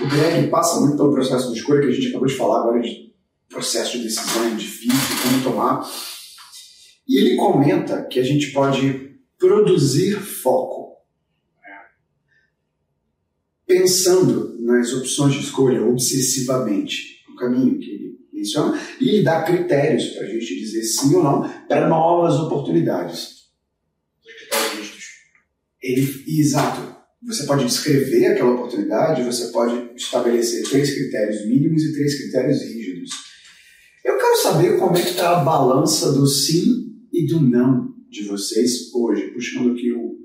O Greg passa muito pelo processo de escolha que a gente acabou de falar agora de processo de decisão difícil, como tomar. E ele comenta que a gente pode produzir foco. Pensando nas opções de escolha obsessivamente, no caminho que ele menciona, e ele dá critérios para a gente dizer sim ou não para novas oportunidades. Ele, exato. Você pode descrever aquela oportunidade, você pode estabelecer três critérios mínimos e três critérios rígidos. Eu quero saber como é que está a balança do sim e do não de vocês hoje, puxando aqui o.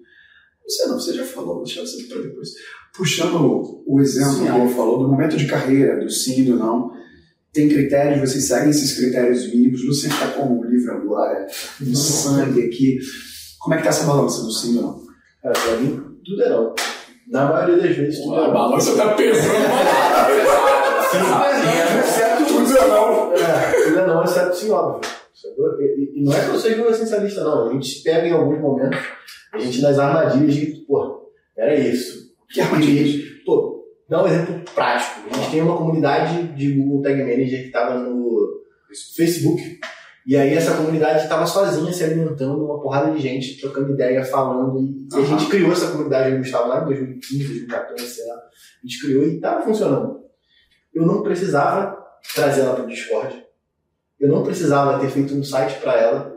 Você não, você já falou, vou deixar isso para depois. Puxando o, exemplo que ele falou do momento de carreira, do sim e do não. Tem critérios, vocês seguem esses critérios mínimos. Luciano está com o livro agora, no sangue aqui. Como é que está essa balança do sim e do não? Cara, pra mim, tudo é não. Na maioria das vezes, tudo é não. balança tá pesando. Exceto Tudo é não. É, tudo é não, exceto sim, óbvio. E, não é que eu seja um essencialista, não. A gente se pega em alguns momentos, a gente nas armadilhas de, pô, era isso. Que armadilhas? Pô, dá um exemplo prático. A gente tem uma comunidade de Google Tag Manager que estava no Facebook. E aí essa comunidade estava sozinha se alimentando, uma porrada de gente trocando ideia, falando. E, e a gente criou essa comunidade, eu estava lá em 2015, 2014, sei lá. A gente criou e estava funcionando. Eu não precisava trazer ela para o Discord. Eu não precisava ter feito um site para ela.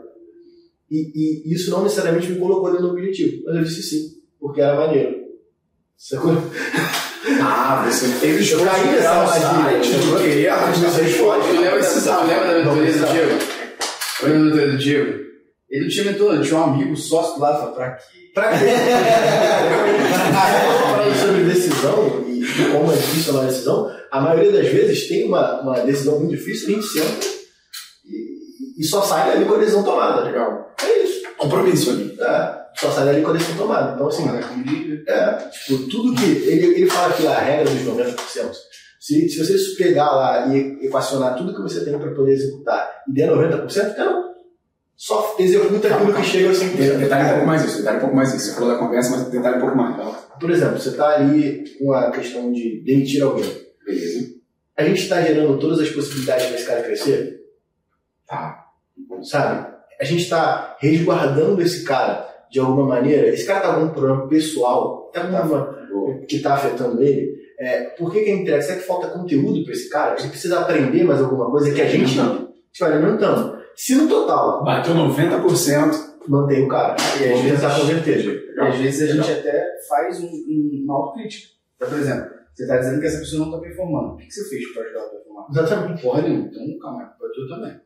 E, e isso não necessariamente me colocou dentro do objetivo. Mas eu disse sim, porque era maneiro. Sacou? Ah, você teve Eu caí nessa armadilha. Eu queria arranjar da Não mentoria do precisava. Diego? Mentoria do Diego? Ele não tinha mentor, ele tinha um amigo sócio lado, falou, pra quê? Pra quê? Falando sobre decisão e como é difícil tomar decisão, a maioria das vezes tem uma, uma decisão muito difícil, a gente senta e, e só sai dali com a decisão tomada. Legal. É isso. Compromisso ali. É, só sai dali com a decisão tomada. Então, assim, com líder. é, tipo, tudo que. Ele, ele fala que a regra dos 90%. Se, se você pegar lá e equacionar tudo que você tem para poder executar e der 90%, então só executa aquilo que chega ao 100%. Detalhe um pouco mais isso, detalhe um pouco mais isso. Você falou da conversa, mas detalhe um pouco mais. Tá? Por exemplo, você está ali com a questão de demitir alguém. Beleza. A gente está gerando todas as possibilidades para esse cara crescer? Tá. Sabe? A gente está resguardando esse cara de alguma maneira. Esse cara está com algum problema pessoal, tá com uma, que está afetando ele. É, por que, que é interessante? Será que falta conteúdo para esse cara? Ele precisa aprender mais alguma coisa que a gente Não. tipo, alimentando. Se no total Bateu 90%. mantém o cara, E às vamos vezes- tentar converter. E às vezes a gente até faz um, um- uma autocrítica. Então, por exemplo, você está dizendo que essa pessoa não está performando. O que que você fez para ajudar ela a performar? Exatamente. Porra nenhuma. Então, calma, é tu também.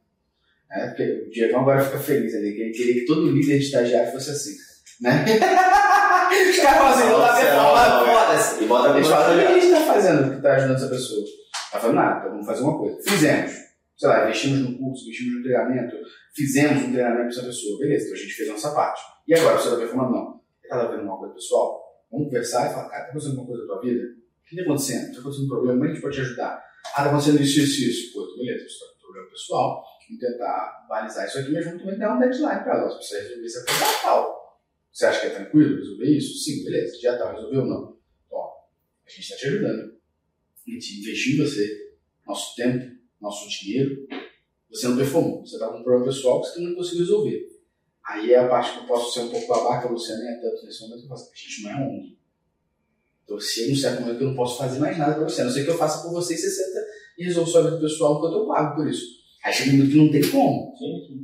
É, porque o Diego agora fica feliz ali, que ele queria que todo líder de estagiário fosse assim. Né? Os caras falam assim, não tá performando, foda-se. E bota pra falam, o que a gente tá fazendo que tá ajudando essa pessoa? Tá fazendo nada, então vamos fazer uma coisa. Fizemos. Sei lá, investimos num curso, investimos num treinamento, fizemos um treinamento para essa pessoa. Beleza, então a gente fez a nossa parte. E agora, você tá performando? Não. Ela tá vendo uma coisa pessoal? Vamos conversar e falar, cara, tá acontecendo alguma coisa na tua vida? O que tá acontecendo? Tá acontecendo um problema? Como é que a gente pode te ajudar? Ah, tá acontecendo isso, isso, isso. Pô, beleza, isso tá- tô problema pessoal e tentar balizar isso aqui, mas vamos também dar um deadline para ela. Você resolver isso até tal. Você acha que é tranquilo resolver isso? Sim, beleza. Já tá, resolveu ou não? Ó, a gente está te ajudando. A gente investiu em você, nosso tempo, nosso dinheiro. Você não performou. Você tá com um problema pessoal que você não conseguiu resolver. Aí é a parte que eu posso ser um pouco babaca, Luciano, é tanto nesse momento que eu faço. A gente não é ONG. Então, se num certo momento eu não posso fazer mais nada pra você, a não ser que eu faça por você e você senta e resolve sua vida pessoal enquanto eu pago por isso. Aí chega um momento que não tem como.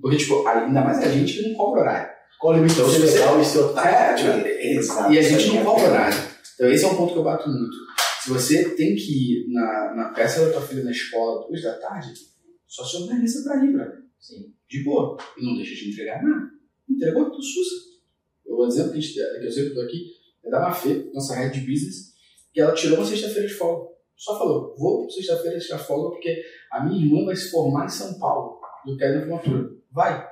Porque, tipo, ainda mais a gente que não cobra horário. Qual o limite Então, você- legal e seu É, tático? tipo, Exato. e a gente não cobra horário. Então esse é um ponto que eu bato muito. Se você tem que ir na, na peça da tua filha na escola duas da tarde, só se organiza pra ir, brother. Sim. De boa. E não deixa de entregar nada. Entregou, tu sussa. O exemplo que, a gente, que eu sempre tô aqui é da Mafê, nossa head de business, que ela tirou uma sexta-feira de folga. Só falou, vou sexta-feira tirar folga porque a minha irmã vai se formar em São Paulo, do que é na formatura. Vai.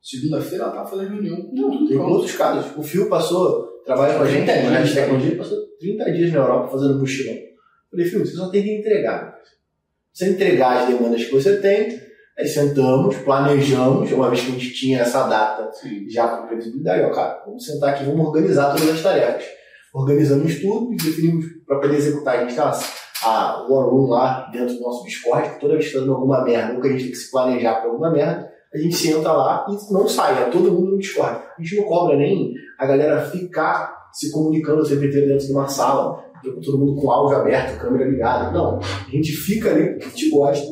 Segunda-feira ela tava fazendo reunião com Não, tudo tem pronto. outros casos. O Fio passou, trabalha com a gente, 30 na área de dias. tecnologia, passou 30 dias na Europa fazendo mochilão. Falei, Fio, você só tem que entregar. Você entregar as demandas que você tem, aí sentamos, planejamos, uma vez que a gente tinha essa data já com previsibilidade, ó, cara, vamos sentar aqui, vamos organizar todas as tarefas. Organizamos tudo e definimos para poder executar. A gente tem a, a War Room lá dentro do nosso Discord, que toda vez que está dando alguma merda, ou que a gente tem que se planejar para alguma merda, a gente senta lá e não sai, é todo mundo no Discord. A gente não cobra nem a galera ficar se comunicando o tempo inteiro dentro de uma sala, todo mundo com áudio aberto, câmera ligada. Não, a gente fica ali porque a gente gosta,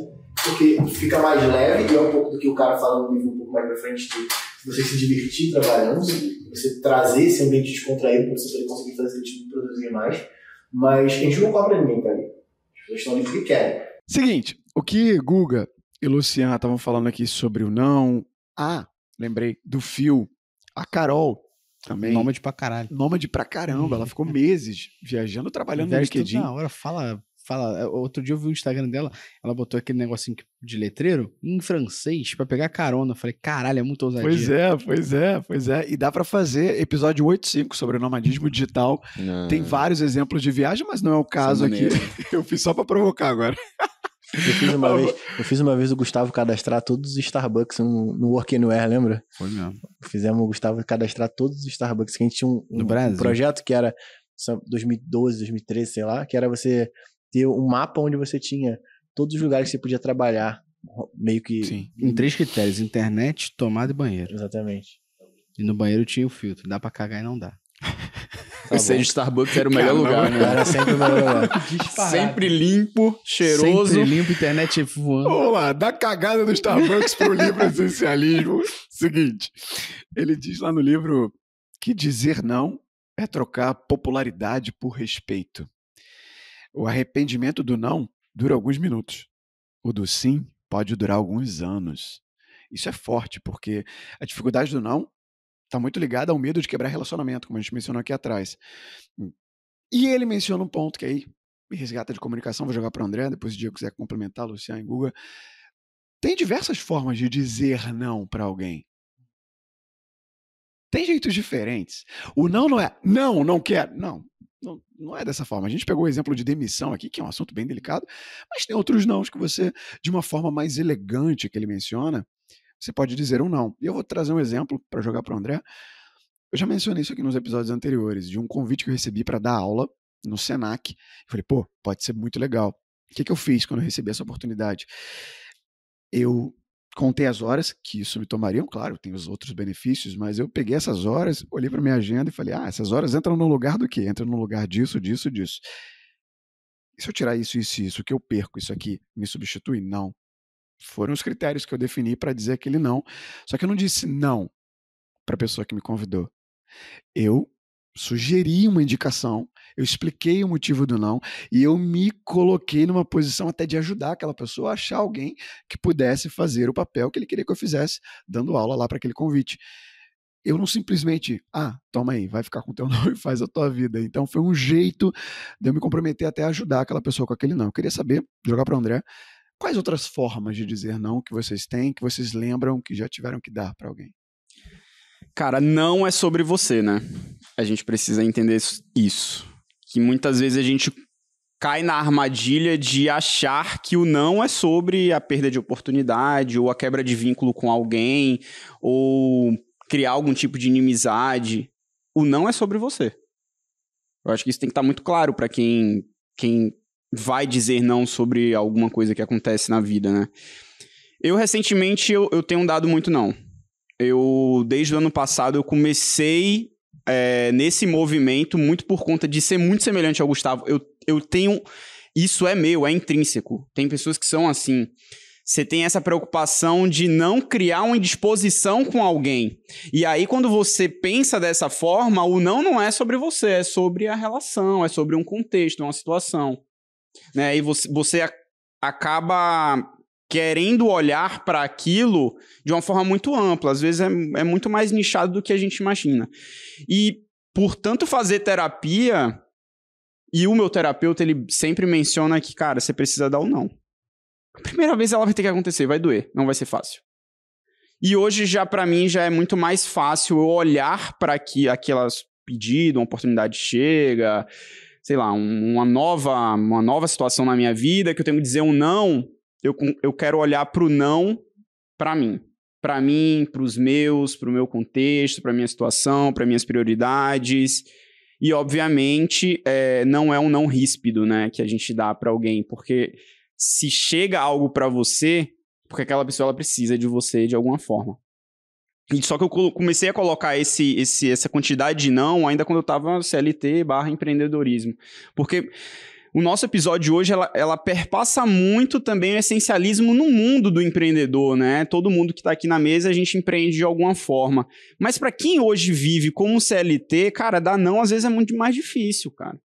porque fica mais leve, e é um pouco do que o cara fala no livro um pouco mais pra frente, de você se divertir trabalhando, você trazer esse ambiente descontraído para você conseguir fazer time produzir mais. Mas a gente não cobra ninguém pra ali. As pessoas estão ali porque querem. Seguinte, o que Guga e Luciana estavam falando aqui sobre o não. Ah, lembrei do Fio. A Carol também. Nômade pra caralho. Nômade pra caramba. Ela ficou meses viajando, trabalhando no LinkedIn. na hora, fala, fala. é, Outro dia eu vi o Instagram dela, ela botou aquele negocinho de letreiro em francês pra pegar carona. Eu falei, caralho, é muito ousadia. Pois é, pois é, pois é. E dá pra fazer episódio 85 sobre o nomadismo digital. Tem vários exemplos de viagem, mas não é o caso aqui. Eu fiz só pra provocar agora. Eu fiz uma vez, eu fiz uma vez o Gustavo cadastrar todos os Starbucks no, no Work Anywhere, lembra? Foi mesmo. Fizemos o Gustavo cadastrar todos os Starbucks, que a gente tinha um, um- um projeto que era só 2012, 2013, sei lá, que era você ter um mapa onde você tinha todos os lugares que você podia trabalhar, meio que... Sim. Em três critérios: internet, tomada e banheiro. Exatamente. E no banheiro tinha o filtro. Dá pra cagar e não dá. Ou seja, Starbucks era o melhor Caramba. lugar, né? Era sempre o melhor lugar. Sempre limpo, cheiroso. Sempre limpo, internet voando. Vamos lá, da cagada do Starbucks pro livro Essencialismo. Seguinte, ele diz lá no livro que dizer não é trocar popularidade por respeito. O arrependimento do não dura alguns minutos. O do sim pode durar alguns anos. Isso é forte, porque a dificuldade do não está muito ligada ao medo de quebrar relacionamento, como a gente mencionou aqui atrás. E ele menciona um ponto que aí me resgata de comunicação, vou jogar para o André, depois se o Diego quiser complementar, Luciano e Guga. Tem diversas formas de dizer não para alguém. Tem jeitos diferentes. O não não é não, não quero. Não, não, não é dessa forma. A gente pegou o exemplo de demissão aqui, que é um assunto bem delicado, mas tem outros nãos que você, de uma forma mais elegante que ele menciona, você pode dizer um não. E eu vou trazer um exemplo para jogar para o André. Eu já mencionei isso aqui nos episódios anteriores, de um convite que eu recebi para dar aula no Senac. Eu falei, pô, pode ser muito legal. O que, que eu fiz quando eu recebi essa oportunidade? Eu contei as horas que isso me tomariam, claro, tem os outros benefícios, mas eu peguei essas horas, olhei para minha agenda e falei: ah, essas horas entram no lugar do quê? Entram no lugar disso, disso, disso. E se eu tirar isso, isso isso, o que eu perco? Isso aqui me substitui? Não. Foram os critérios que eu defini para dizer aquele não. Só que eu não disse não para a pessoa que me convidou. Eu sugeri uma indicação, eu expliquei o motivo do não e eu me coloquei numa posição até de ajudar aquela pessoa a achar alguém que pudesse fazer o papel que ele queria que eu fizesse, dando aula lá para aquele convite. Eu não simplesmente, ah, toma aí, vai ficar com teu nome e faz a tua vida. Então foi um jeito de eu me comprometer até ajudar aquela pessoa com aquele não. Eu queria saber, jogar para o André, quais outras formas de dizer não que vocês têm, que vocês lembram que já tiveram que dar para alguém? Cara, não é sobre você, né? A gente precisa entender isso-. Que muitas vezes a gente cai na armadilha de achar que o não é sobre a perda de oportunidade ou a quebra de vínculo com alguém ou criar algum tipo de inimizade. O não é sobre você. Eu acho que isso tem que estar muito claro para quem, quem vai dizer não sobre alguma coisa que acontece na vida, né? Eu, recentemente, eu, eu tenho dado muito não. Eu, desde o ano passado, eu comecei é, nesse movimento muito por conta de ser muito semelhante ao Gustavo. Eu, eu tenho... Isso é meu, é intrínseco. Tem pessoas que são assim você tem essa preocupação de não criar uma indisposição com alguém. E aí, quando você pensa dessa forma, o não não é sobre você, é sobre a relação, é sobre um contexto, uma situação. Né? E você, você acaba querendo olhar para aquilo de uma forma muito ampla. Às vezes é, é muito mais nichado do que a gente imagina. E, portanto, fazer terapia. E o meu terapeuta, ele sempre menciona que, cara, você precisa dar o não. A primeira vez ela vai ter que acontecer, vai doer, não vai ser fácil. E hoje já para mim já é muito mais fácil eu olhar para que aquelas pedido, uma oportunidade chega, sei lá, um, uma nova uma nova situação na minha vida que eu tenho que dizer um não, eu, eu quero olhar pro não para mim, para mim, para os meus, para o meu contexto, para minha situação, para minhas prioridades. E obviamente é, não é um não ríspido, né, que a gente dá para alguém, porque se chega algo para você, porque aquela pessoa ela precisa de você de alguma forma. E só que eu comecei a colocar esse, esse, essa quantidade de não ainda quando eu tava CLT barra empreendedorismo. Porque o nosso episódio hoje, ela, ela perpassa muito também o essencialismo no mundo do empreendedor, né? Todo mundo que está aqui na mesa, a gente empreende de alguma forma. Mas para quem hoje vive como CLT, cara, dar não às vezes é muito mais difícil, cara.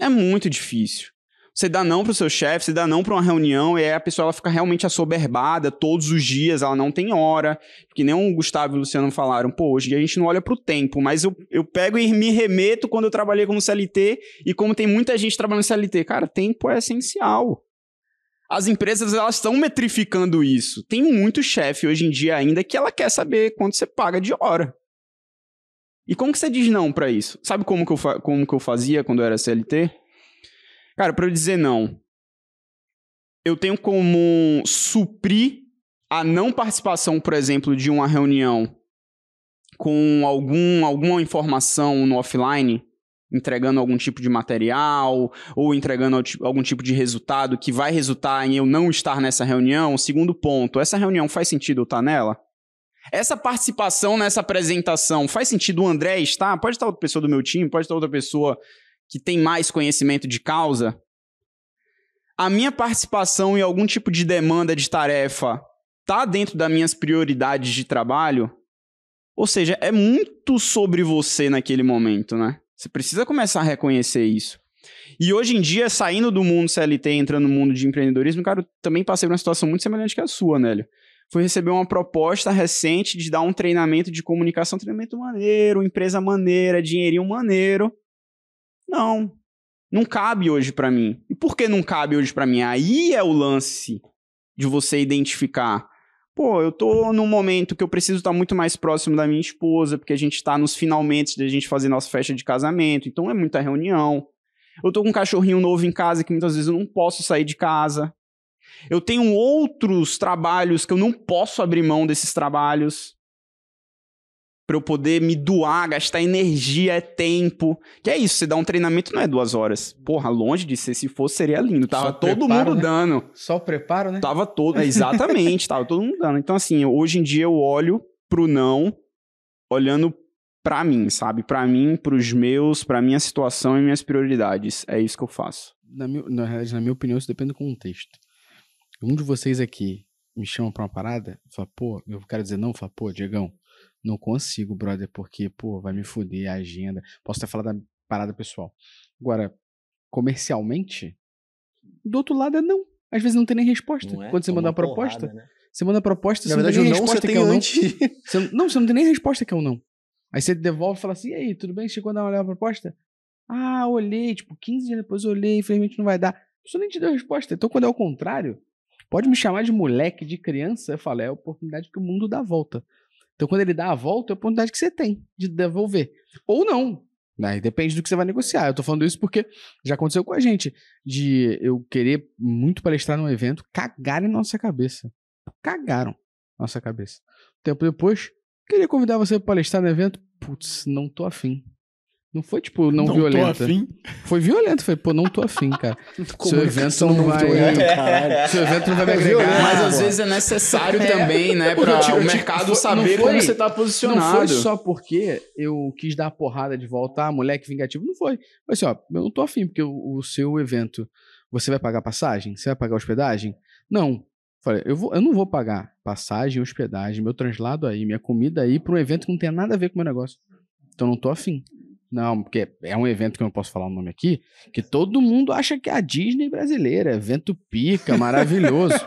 É muito difícil. Você dá não pro seu chefe, você dá não para uma reunião, e aí a pessoa ela fica realmente assoberbada todos os dias, ela não tem hora. Que nem o Gustavo e o Luciano falaram, pô, hoje a gente não olha pro tempo, mas eu, eu pego e me remeto quando eu trabalhei como CLT, e como tem muita gente trabalhando CLT, cara, tempo é essencial. As empresas elas estão metrificando isso. Tem muito chefe hoje em dia ainda que ela quer saber quanto você paga de hora. E como que você diz não para isso? Sabe como que, eu como que eu fazia quando eu era CLT? Cara, para eu dizer não, eu tenho como suprir a não participação, por exemplo, de uma reunião com algum, alguma informação no offline, entregando algum tipo de material ou entregando algum tipo de resultado que vai resultar em eu não estar nessa reunião. Segundo ponto, essa reunião faz sentido eu estar nela? Essa participação nessa apresentação faz sentido o André estar? Pode estar outra pessoa do meu time, pode estar outra pessoa que tem mais conhecimento de causa, a minha participação em algum tipo de demanda de tarefa tá dentro das minhas prioridades de trabalho? Ou seja, é muito sobre você naquele momento, né? Você precisa começar a reconhecer isso. E hoje em dia, saindo do mundo CLT entrando no mundo de empreendedorismo, cara, eu também passei por uma situação muito semelhante que a sua, Nélio. Fui receber uma proposta recente de dar um treinamento de comunicação, treinamento maneiro, empresa maneira, dinheirinho maneiro. Não. Não cabe hoje para mim. E por que não cabe hoje para mim? Aí é o lance de você identificar. Pô, eu tô num momento que eu preciso estar muito mais próximo da minha esposa, porque a gente tá nos finalmente de a gente fazer nossa festa de casamento, então é muita reunião. Eu tô com um cachorrinho novo em casa que muitas vezes eu não posso sair de casa. Eu tenho outros trabalhos que eu não posso abrir mão desses trabalhos para eu poder me doar, gastar energia, é tempo. Que é isso, você dá um treinamento não é duas horas. Porra, longe de ser, se fosse seria lindo. Tava Só todo preparo, mundo né? dando. Só o preparo, né? Tava todo, exatamente, tava todo mundo dando. Então assim, hoje em dia eu olho pro não, olhando para mim, sabe? Para mim, pros meus, para minha situação e minhas prioridades. É isso que eu faço. Na, minha, na realidade, na minha opinião, isso depende do contexto. Um de vocês aqui me chama pra uma parada, fala, pô, eu quero dizer não, fala, pô, Diegão, não consigo, brother, porque, pô, vai me foder a agenda. Posso até falar da parada pessoal. Agora, comercialmente, do outro lado é não. Às vezes não tem nem resposta. É? Quando você manda uma proposta, porrada, né? você manda a proposta, Na você verdade, não tem nem nem resposta você que é o não. Você, não, você não tem nem resposta que é o não. Aí você devolve e fala assim, e aí, tudo bem? Chegou a dar uma olhada na proposta? Ah, olhei, tipo, 15 dias depois eu olhei, infelizmente não vai dar. A pessoa nem te deu resposta. Então, quando é o contrário, pode me chamar de moleque, de criança, eu falo, é a oportunidade que o mundo dá a volta. Então, quando ele dá a volta, é a oportunidade que você tem de devolver. Ou não. Aí depende do que você vai negociar. Eu tô falando isso porque já aconteceu com a gente. De eu querer muito palestrar num evento, cagarem na nossa cabeça. Cagaram nossa cabeça. Tempo depois, queria convidar você pra palestrar no evento. Putz, não tô afim. Não foi, tipo, não, Não violenta. tô afim. Foi violento. Foi, pô, não tô afim, cara. Seu evento Comunicação não vai. caralho. Seu evento não vai me É agregar. violento, Mas às vezes é necessário também, né? Porque Pra eu te- eu o mercado foi- saber não foi- como você tá Não posicionado. foi só porque eu quis dar a porrada de volta, ah, moleque vingativo. Não foi. Foi assim, ó, eu não tô afim, porque o, o seu evento, você vai pagar passagem? Você vai pagar hospedagem? Não. Falei, eu, vou, eu não vou pagar passagem, hospedagem, meu translado aí, minha comida aí, pra um evento que não tem nada a ver com o meu negócio. Então não tô afim. Não, porque é um evento que eu não posso falar o nome aqui, que todo mundo acha que é a Disney brasileira, evento pica, maravilhoso.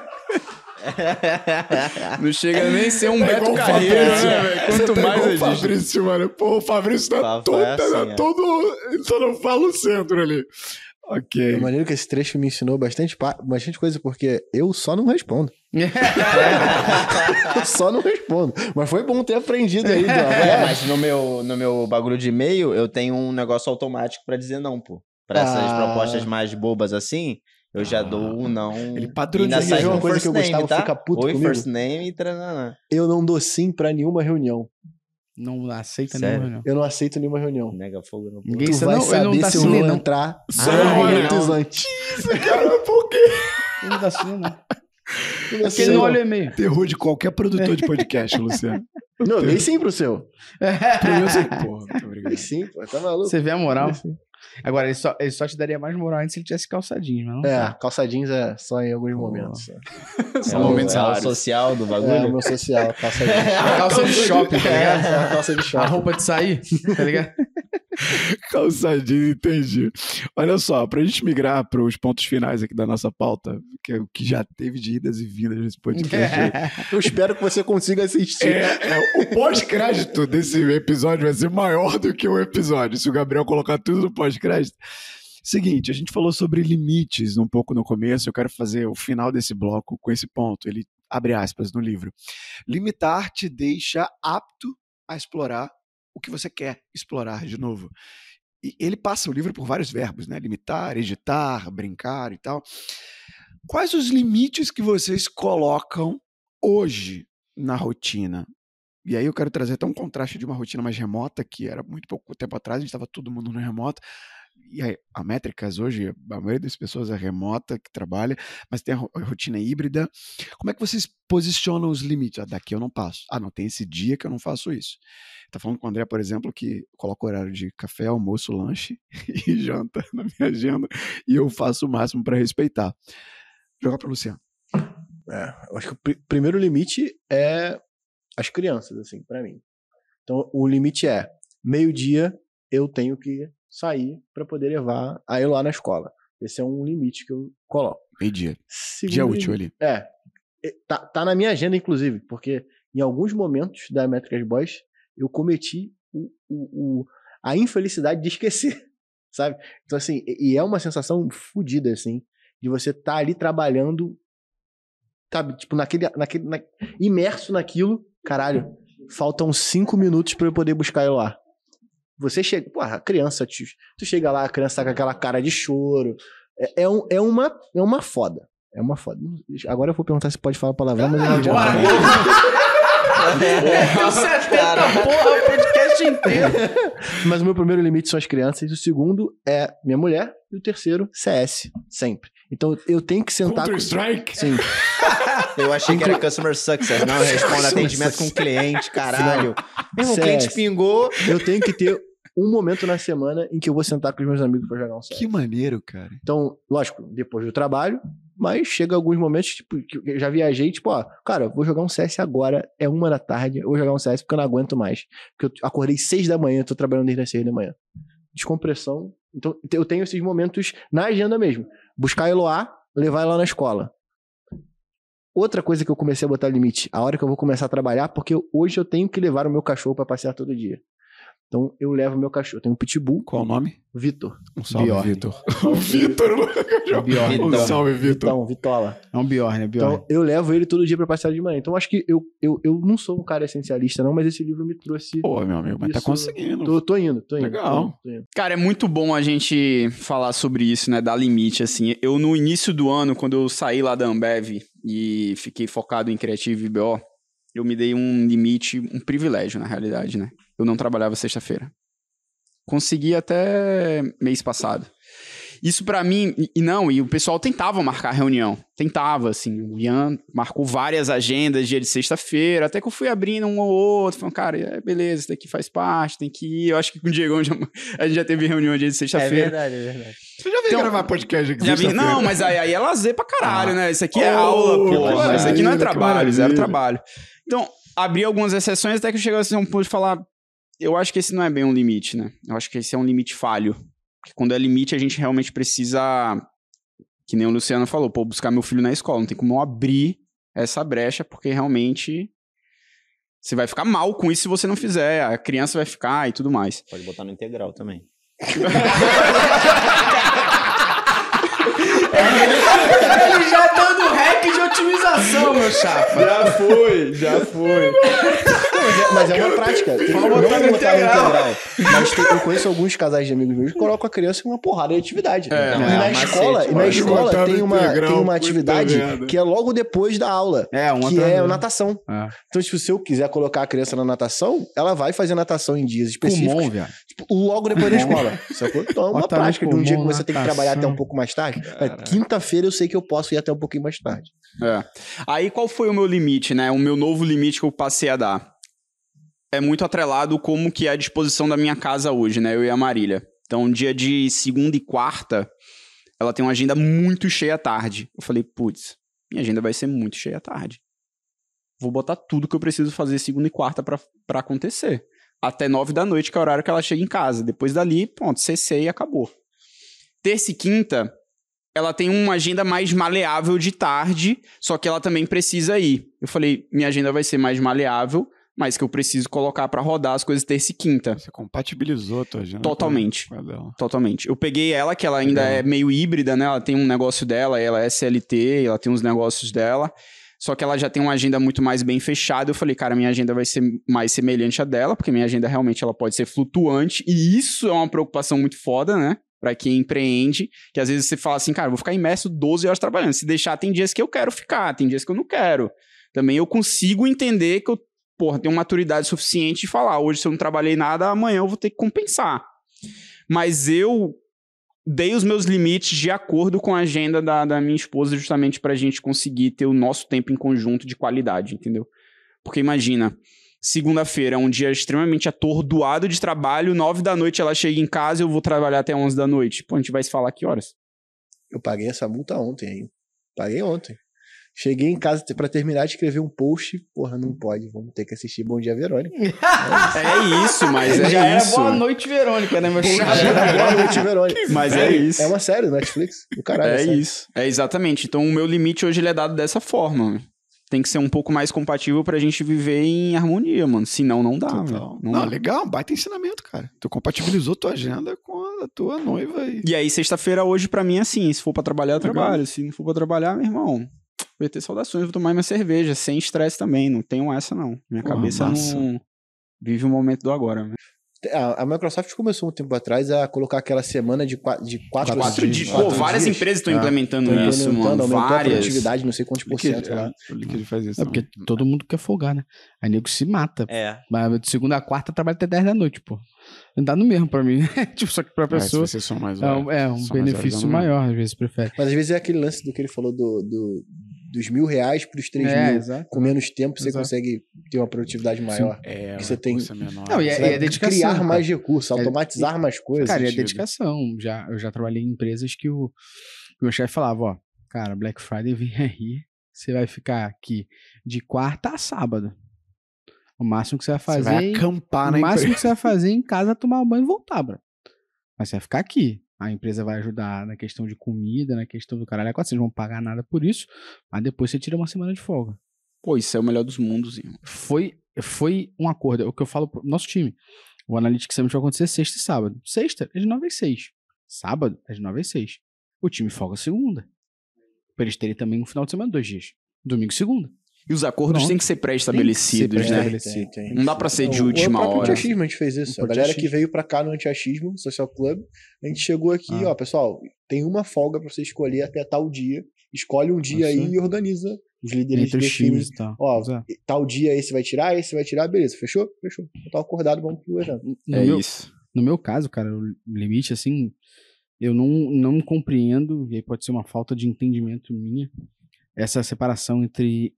Não chega nem a ser um É Beto Carreiro, Fabrício. né, velho? Você Quanto tá mais igual o a gente. Fabrício, mano. Pô, o Fabrício tá é assim, tá é. todo. Ele só não fala o centro ali. É Ok. maneiro que esse trecho me ensinou bastante, bastante coisa, porque eu só não respondo. Eu só não respondo. Mas foi bom ter aprendido aí, Dó. É, mas no meu, no meu bagulho de e-mail, eu tenho um negócio automático pra dizer não, pô. Pra essas Ah. propostas mais bobas assim, eu já dou um não. Ele E padroniza. sai uma coisa first que eu name, gostava, tá? fica puto Oi, comigo. first name e tranana. Eu não dou sim pra nenhuma reunião. Não aceita Sério? nenhuma reunião. Eu não aceito nenhuma reunião. Nega fogo no Ninguém Tu sabe, vai não, saber não tá se eu não. entrar Só não, minutos antes. Isso, cara, por quê? Ele não tá assinando, não. Porque ele não olha o e-mail. Terror de qualquer produtor de podcast, Luciano. Não, dei sim pro seu. Pro meu, você- Porra, obrigado. Dei sim, pô. Tá maluco? Você vê a moral. Sim. Agora, ele só, ele só te daria mais moral antes se ele tivesse calçadinho, mas não. É, calça jeans é só em alguns momentos. São é o- momentos é o raros. social do É, o bagulho. meu social, calça. A de shopping, tá ligado? É, a calça de A shopping. roupa de sair, tá ligado? Calçadinho, entendi. Olha só, pra gente migrar para os pontos finais aqui da nossa pauta, que é o que já teve de idas e vindas nesse podcast. aí. Eu espero que você consiga assistir. É, é, o pós-crédito desse episódio vai ser maior do que o episódio, se o Gabriel colocar tudo no pós-crédito. Seguinte, a gente falou sobre limites um pouco no começo, eu quero fazer o final desse bloco com esse ponto. Ele abre aspas no livro. Limitar te deixa apto a explorar o que você quer explorar de novo. E ele passa o livro por vários verbos, né? Limitar, editar, brincar e tal. Quais os limites que vocês colocam hoje na rotina? E aí eu quero trazer até um contraste de uma rotina mais remota, que era muito pouco tempo atrás, a gente estava todo mundo no remoto. E a métricas hoje, a maioria das pessoas é remota, que trabalha, mas tem a ro- a rotina híbrida. Como é que vocês posicionam os limites? Ah, daqui eu não passo. Ah, não, tem esse dia que eu não faço isso. Tá falando com o André, por exemplo, que coloca horário de café, almoço, lanche e janta na minha agenda e eu faço o máximo para respeitar. Jogar para Luciano. É, eu acho que o pri- primeiro limite é as crianças, assim, pra mim. Então, o limite é meio-dia eu tenho que sair pra poder levar a Eloá na escola. Esse é um limite que eu coloco. Meio-dia. Segundo Dia útil ali. É. Tá, tá na minha agenda, inclusive, porque em alguns momentos da Métricas Boys eu cometi o, o- o- a infelicidade de esquecer, sabe? Então, assim, e é uma sensação fodida, assim, de você estar ali trabalhando, sabe? Tipo, naquele, naquele na- imerso naquilo, caralho, faltam cinco minutos pra eu poder buscar ele lá. Você chega, porra, a criança, tu, tu chega lá, a criança tá com aquela cara de choro. É, é, um- é uma, é uma foda. É uma foda. Agora eu vou perguntar se pode falar palavrão, mas eu não adianta. Deu 70 porra o podcast inteiro. Mas o meu primeiro limite são as crianças, o segundo é minha mulher, e o terceiro, CS, sempre. Então eu tenho que sentar com... Counter-Strike? Sim, Eu achei que era customer success. Não, responde atendimento com success. cliente, caralho. Meu irmão, o CS. cliente pingou. eu tenho que ter um momento na semana em que eu vou sentar com os meus amigos pra jogar um CS. Que maneiro, cara. Então, lógico, depois do trabalho, mas chega alguns momentos, tipo, que eu já viajei, tipo, ó, cara, vou jogar um CS agora, é uma da tarde, eu vou jogar um CS porque eu não aguento mais. Porque eu acordei seis da manhã, tô trabalhando desde as seis da manhã. Descompressão. Então, eu tenho esses momentos na agenda mesmo. Buscar a Eloá, levar ela na escola. Outra coisa que eu comecei a botar limite, a hora que eu vou começar a trabalhar, porque hoje eu tenho que levar o meu cachorro pra passear todo dia. Então eu levo meu cachorro. Eu tenho um pitbull, Qual o nome? Vitor. Um salve, Bjorn. Vitor. O Vitor. Bjorn. Um salve, Vitor. Vitão, Vitola. É um Bjorn, é Bjorn. Então eu levo ele todo dia pra passear de manhã. Então acho que eu, eu, eu não sou um cara essencialista, não, mas esse livro me trouxe. Pô, meu amigo, mas tá Isso- conseguindo. Tô, tô indo, tô indo. Legal. Tô indo. Cara, é muito bom a gente falar sobre isso, né? Dar limite, assim. Eu, no início do ano, quando eu saí lá da Ambev e fiquei focado em Criativo e BO, eu me dei um limite, um privilégio, na realidade, né? Eu não trabalhava sexta-feira. Consegui até mês passado. Isso pra mim, e- não, e o pessoal tentava marcar reunião. Tentava, assim. O Ian marcou várias agendas dia de sexta-feira, até que eu fui abrindo um ou outro, falando, cara, é, beleza, isso daqui faz parte, tem que ir. Eu acho que com o Diego já, a gente já teve reunião dia de É sexta-feira. verdade, é verdade. Você já veio Então, gravar podcast aqui Já não, mas aí, aí é lazer pra caralho, Ah. né? Isso aqui é Oh, aula, pô. Isso aqui não é trabalho, zero trabalho. Então, abri algumas exceções até que eu cheguei assim, a um ponto de falar. Eu acho que esse não é bem um limite, né? Eu acho que esse é um limite falho. Porque quando é limite, a gente realmente precisa. Que nem o Luciano falou, pô, buscar meu filho na escola. Não tem como eu abrir essa brecha, porque realmente. Você vai ficar mal com isso se você não fizer. A criança vai ficar e tudo mais. Pode botar no integral também. Ele já dando hack de otimização, meu chapa. Já foi, já foi. Mas é, mas é uma prática. Tem, não botar botar integral. integral. Mas tem- eu conheço alguns casais de amigos meus que colocam a criança em uma porrada de atividade. É, e é na um escola, e na escola tem uma, integral, tem uma atividade que é logo depois da aula. É, um que é natação. É. Então, tipo, se eu quiser colocar a criança na natação, ela vai fazer natação em dias específicos, tipo, logo depois da escola. Sacou? Então é uma prática de um dia que você tem que trabalhar até um pouco mais tarde. Quinta-feira eu sei que eu posso ir até um pouquinho mais tarde. É. Aí qual foi o meu limite, né? O meu novo limite que eu passei a dar. É muito atrelado como que é a disposição da minha casa hoje, né? Eu e a Marília. Então, dia de segunda e quarta, ela tem uma agenda muito cheia à tarde. Eu falei, putz, minha agenda vai ser muito cheia à tarde. Vou botar tudo que eu preciso fazer segunda e quarta pra acontecer. Até nove da noite, que é o horário que ela chega em casa. Depois dali, pronto, cessei e acabou. Terça e quinta, ela tem uma agenda mais maleável de tarde, só que ela também precisa ir. Eu falei, minha agenda vai ser mais maleável, mas que eu preciso colocar pra rodar as coisas terça e quinta. Você compatibilizou a tua agenda Totalmente. Totalmente. Eu peguei ela, que ela ainda Legal. é meio híbrida, né? Ela tem um negócio dela, ela é SLT, ela tem uns negócios dela. Só que ela já tem uma agenda muito mais bem fechada. Eu falei, cara, minha agenda vai ser mais semelhante à dela, porque minha agenda realmente ela pode ser flutuante. E isso é uma preocupação muito foda, né? Pra quem empreende, que às vezes você fala assim, cara, vou ficar imerso 12 horas trabalhando. Se deixar, tem dias que eu quero ficar, tem dias que eu não quero. Também eu consigo entender que eu, porra, tenho maturidade suficiente de falar, hoje se eu não trabalhei nada, amanhã eu vou ter que compensar. Mas eu dei os meus limites de acordo com a agenda da, da minha esposa, justamente pra gente conseguir ter o nosso tempo em conjunto de qualidade, entendeu? Porque imagina, segunda-feira é um dia extremamente atordoado de trabalho, nove da noite ela chega em casa eu vou trabalhar até onze da noite. Pô, a gente vai se falar que horas? Eu paguei essa multa ontem aí. Paguei ontem. Cheguei em casa pra terminar de escrever um post. Porra, não pode. Vamos ter que assistir Bom Dia Verônica. É isso, mas é Já era isso. boa noite, Verônica, né, meu chapa? Boa noite, Verônica. Mas é isso. É uma série do Netflix. Do caralho. É série. isso. É exatamente. Então o meu limite hoje ele é dado dessa forma. Tem que ser um pouco mais compatível pra gente viver em harmonia, mano. Senão não dá, velho. Não, Não dá. legal, baita ensinamento, cara. Tu compatibilizou tua agenda com a tua noiva aí. E aí, sexta-feira hoje, pra mim, é assim: se for pra trabalhar, eu Legal. trabalho. Se não for pra trabalhar, meu irmão, vai ter saudações, vou tomar minha cerveja, sem estresse também. Não tenho essa, não. Minha Porra, cabeça massa. não vive o momento do agora. Né? A, a Microsoft começou um tempo atrás a colocar aquela semana de, qua- de quatro, Quatro dias. Pô, quatro várias dias. empresas estão Ah, implementando Tão isso, implementando, mano. aumentou a Várias. produtividade, não sei quantos por cento lá. é, o Liquid faz isso. É porque todo mundo quer folgar, né? Aí nego se mata. É. Mas de segunda a quarta trabalha até 10 da noite, pô. Não dá no mesmo pra mim. tipo, só que pra Ah, pessoa são mais é um, é um benefício maior, às vezes prefere. Mas às vezes é aquele lance do que ele falou do, do- dos mil reais pros três É, mil. exato. Com menos tempo você Exato. consegue ter uma produtividade maior. É, Você tem- menor. Não, e é- Você vai e dedicação, criar cara. mais recursos, É- automatizar mais coisas. Cara, e é sentido. dedicação. Já, eu já trabalhei em empresas que o, que o meu chefe falava, ó, cara, Black Friday vem aí, você vai ficar aqui de quarta a sábado. O máximo que você vai Você fazer, vai em- acampar na o máximo empresa. que você vai fazer em casa é tomar um banho e voltar, bro. Mas você vai ficar aqui. A empresa vai ajudar na questão de comida, na questão do caralho. Agora vocês não vão pagar nada por isso, mas depois você tira uma semana de folga. Pô, isso é o melhor dos mundos, irmão. Foi, foi um acordo. É o que eu falo pro nosso time. O Analytics Summit vai acontecer sexta e sábado. Sexta é de 9 às 6. Sábado é de 9 às 6. O time folga segunda. Pra eles terem também um final de semana, dois dias. Domingo e segunda. E os acordos Pronto. têm que ser pré-estabelecidos, ser né? pré-estabelecido. Tem, tem. Não dá pra ser de O- última o próprio hora. antiachismo a gente fez isso. O A galera que veio pra cá no antiachismo, Social Club, a gente chegou aqui, Ah. ó, pessoal, tem uma folga pra você escolher até tal dia. Escolhe um dia Isso. aí e organiza. Os líderes Entre os times e tal. Ó, é. tal dia esse vai tirar, esse vai tirar, beleza. Fechou? Fechou. Então tá acordado, vamos pro evento. No É meu, isso. No meu caso, cara, o limite, assim, eu não, não compreendo, e aí pode ser uma falta de entendimento minha, essa separação entre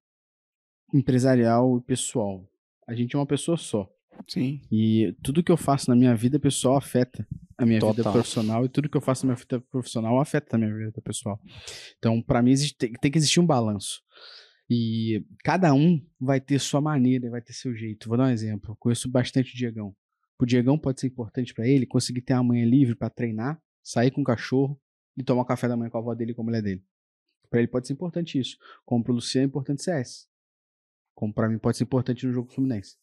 empresarial e pessoal. A gente é uma pessoa só. Sim. E tudo que eu faço na minha vida pessoal afeta a minha vida Total. profissional e tudo que eu faço na minha vida profissional afeta a minha vida pessoal. Então, pra mim, existe- tem, tem que existir um balanço. E cada um vai ter sua maneira, vai ter seu jeito. Vou dar um exemplo. Conheço bastante o Diegão. O Diegão pode ser importante pra ele conseguir ter a manhã livre pra treinar, sair com o cachorro e tomar café da manhã com a avó dele e com a mulher dele. Pra ele pode ser importante isso. Como pro Luciano é importante CS. Como pra mim pode ser importante no jogo Fluminense.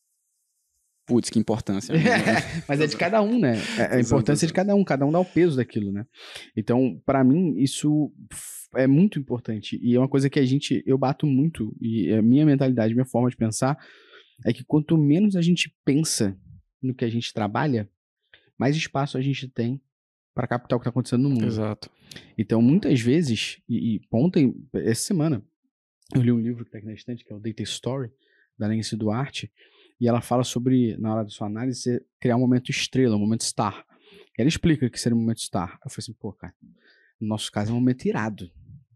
Putz, que importância. Mas é de cada um, né? É a importância de cada um, cada um dá o peso daquilo, né? Então, pra mim, isso é muito importante. E é uma coisa que a gente, eu bato muito, e a minha mentalidade, minha forma de pensar, é que quanto menos a gente pensa no que a gente trabalha, mais espaço a gente tem pra captar o que tá acontecendo no mundo. Exato. Então, muitas vezes, e, e ontem, essa semana, eu li um livro que está aqui na estante, que é o Data Story, da Nancy Duarte, e ela fala sobre, na hora da sua análise, criar um momento estrela, um momento star. Ela explica que seria um momento star. Eu falei assim, pô, cara, no nosso caso é um momento irado.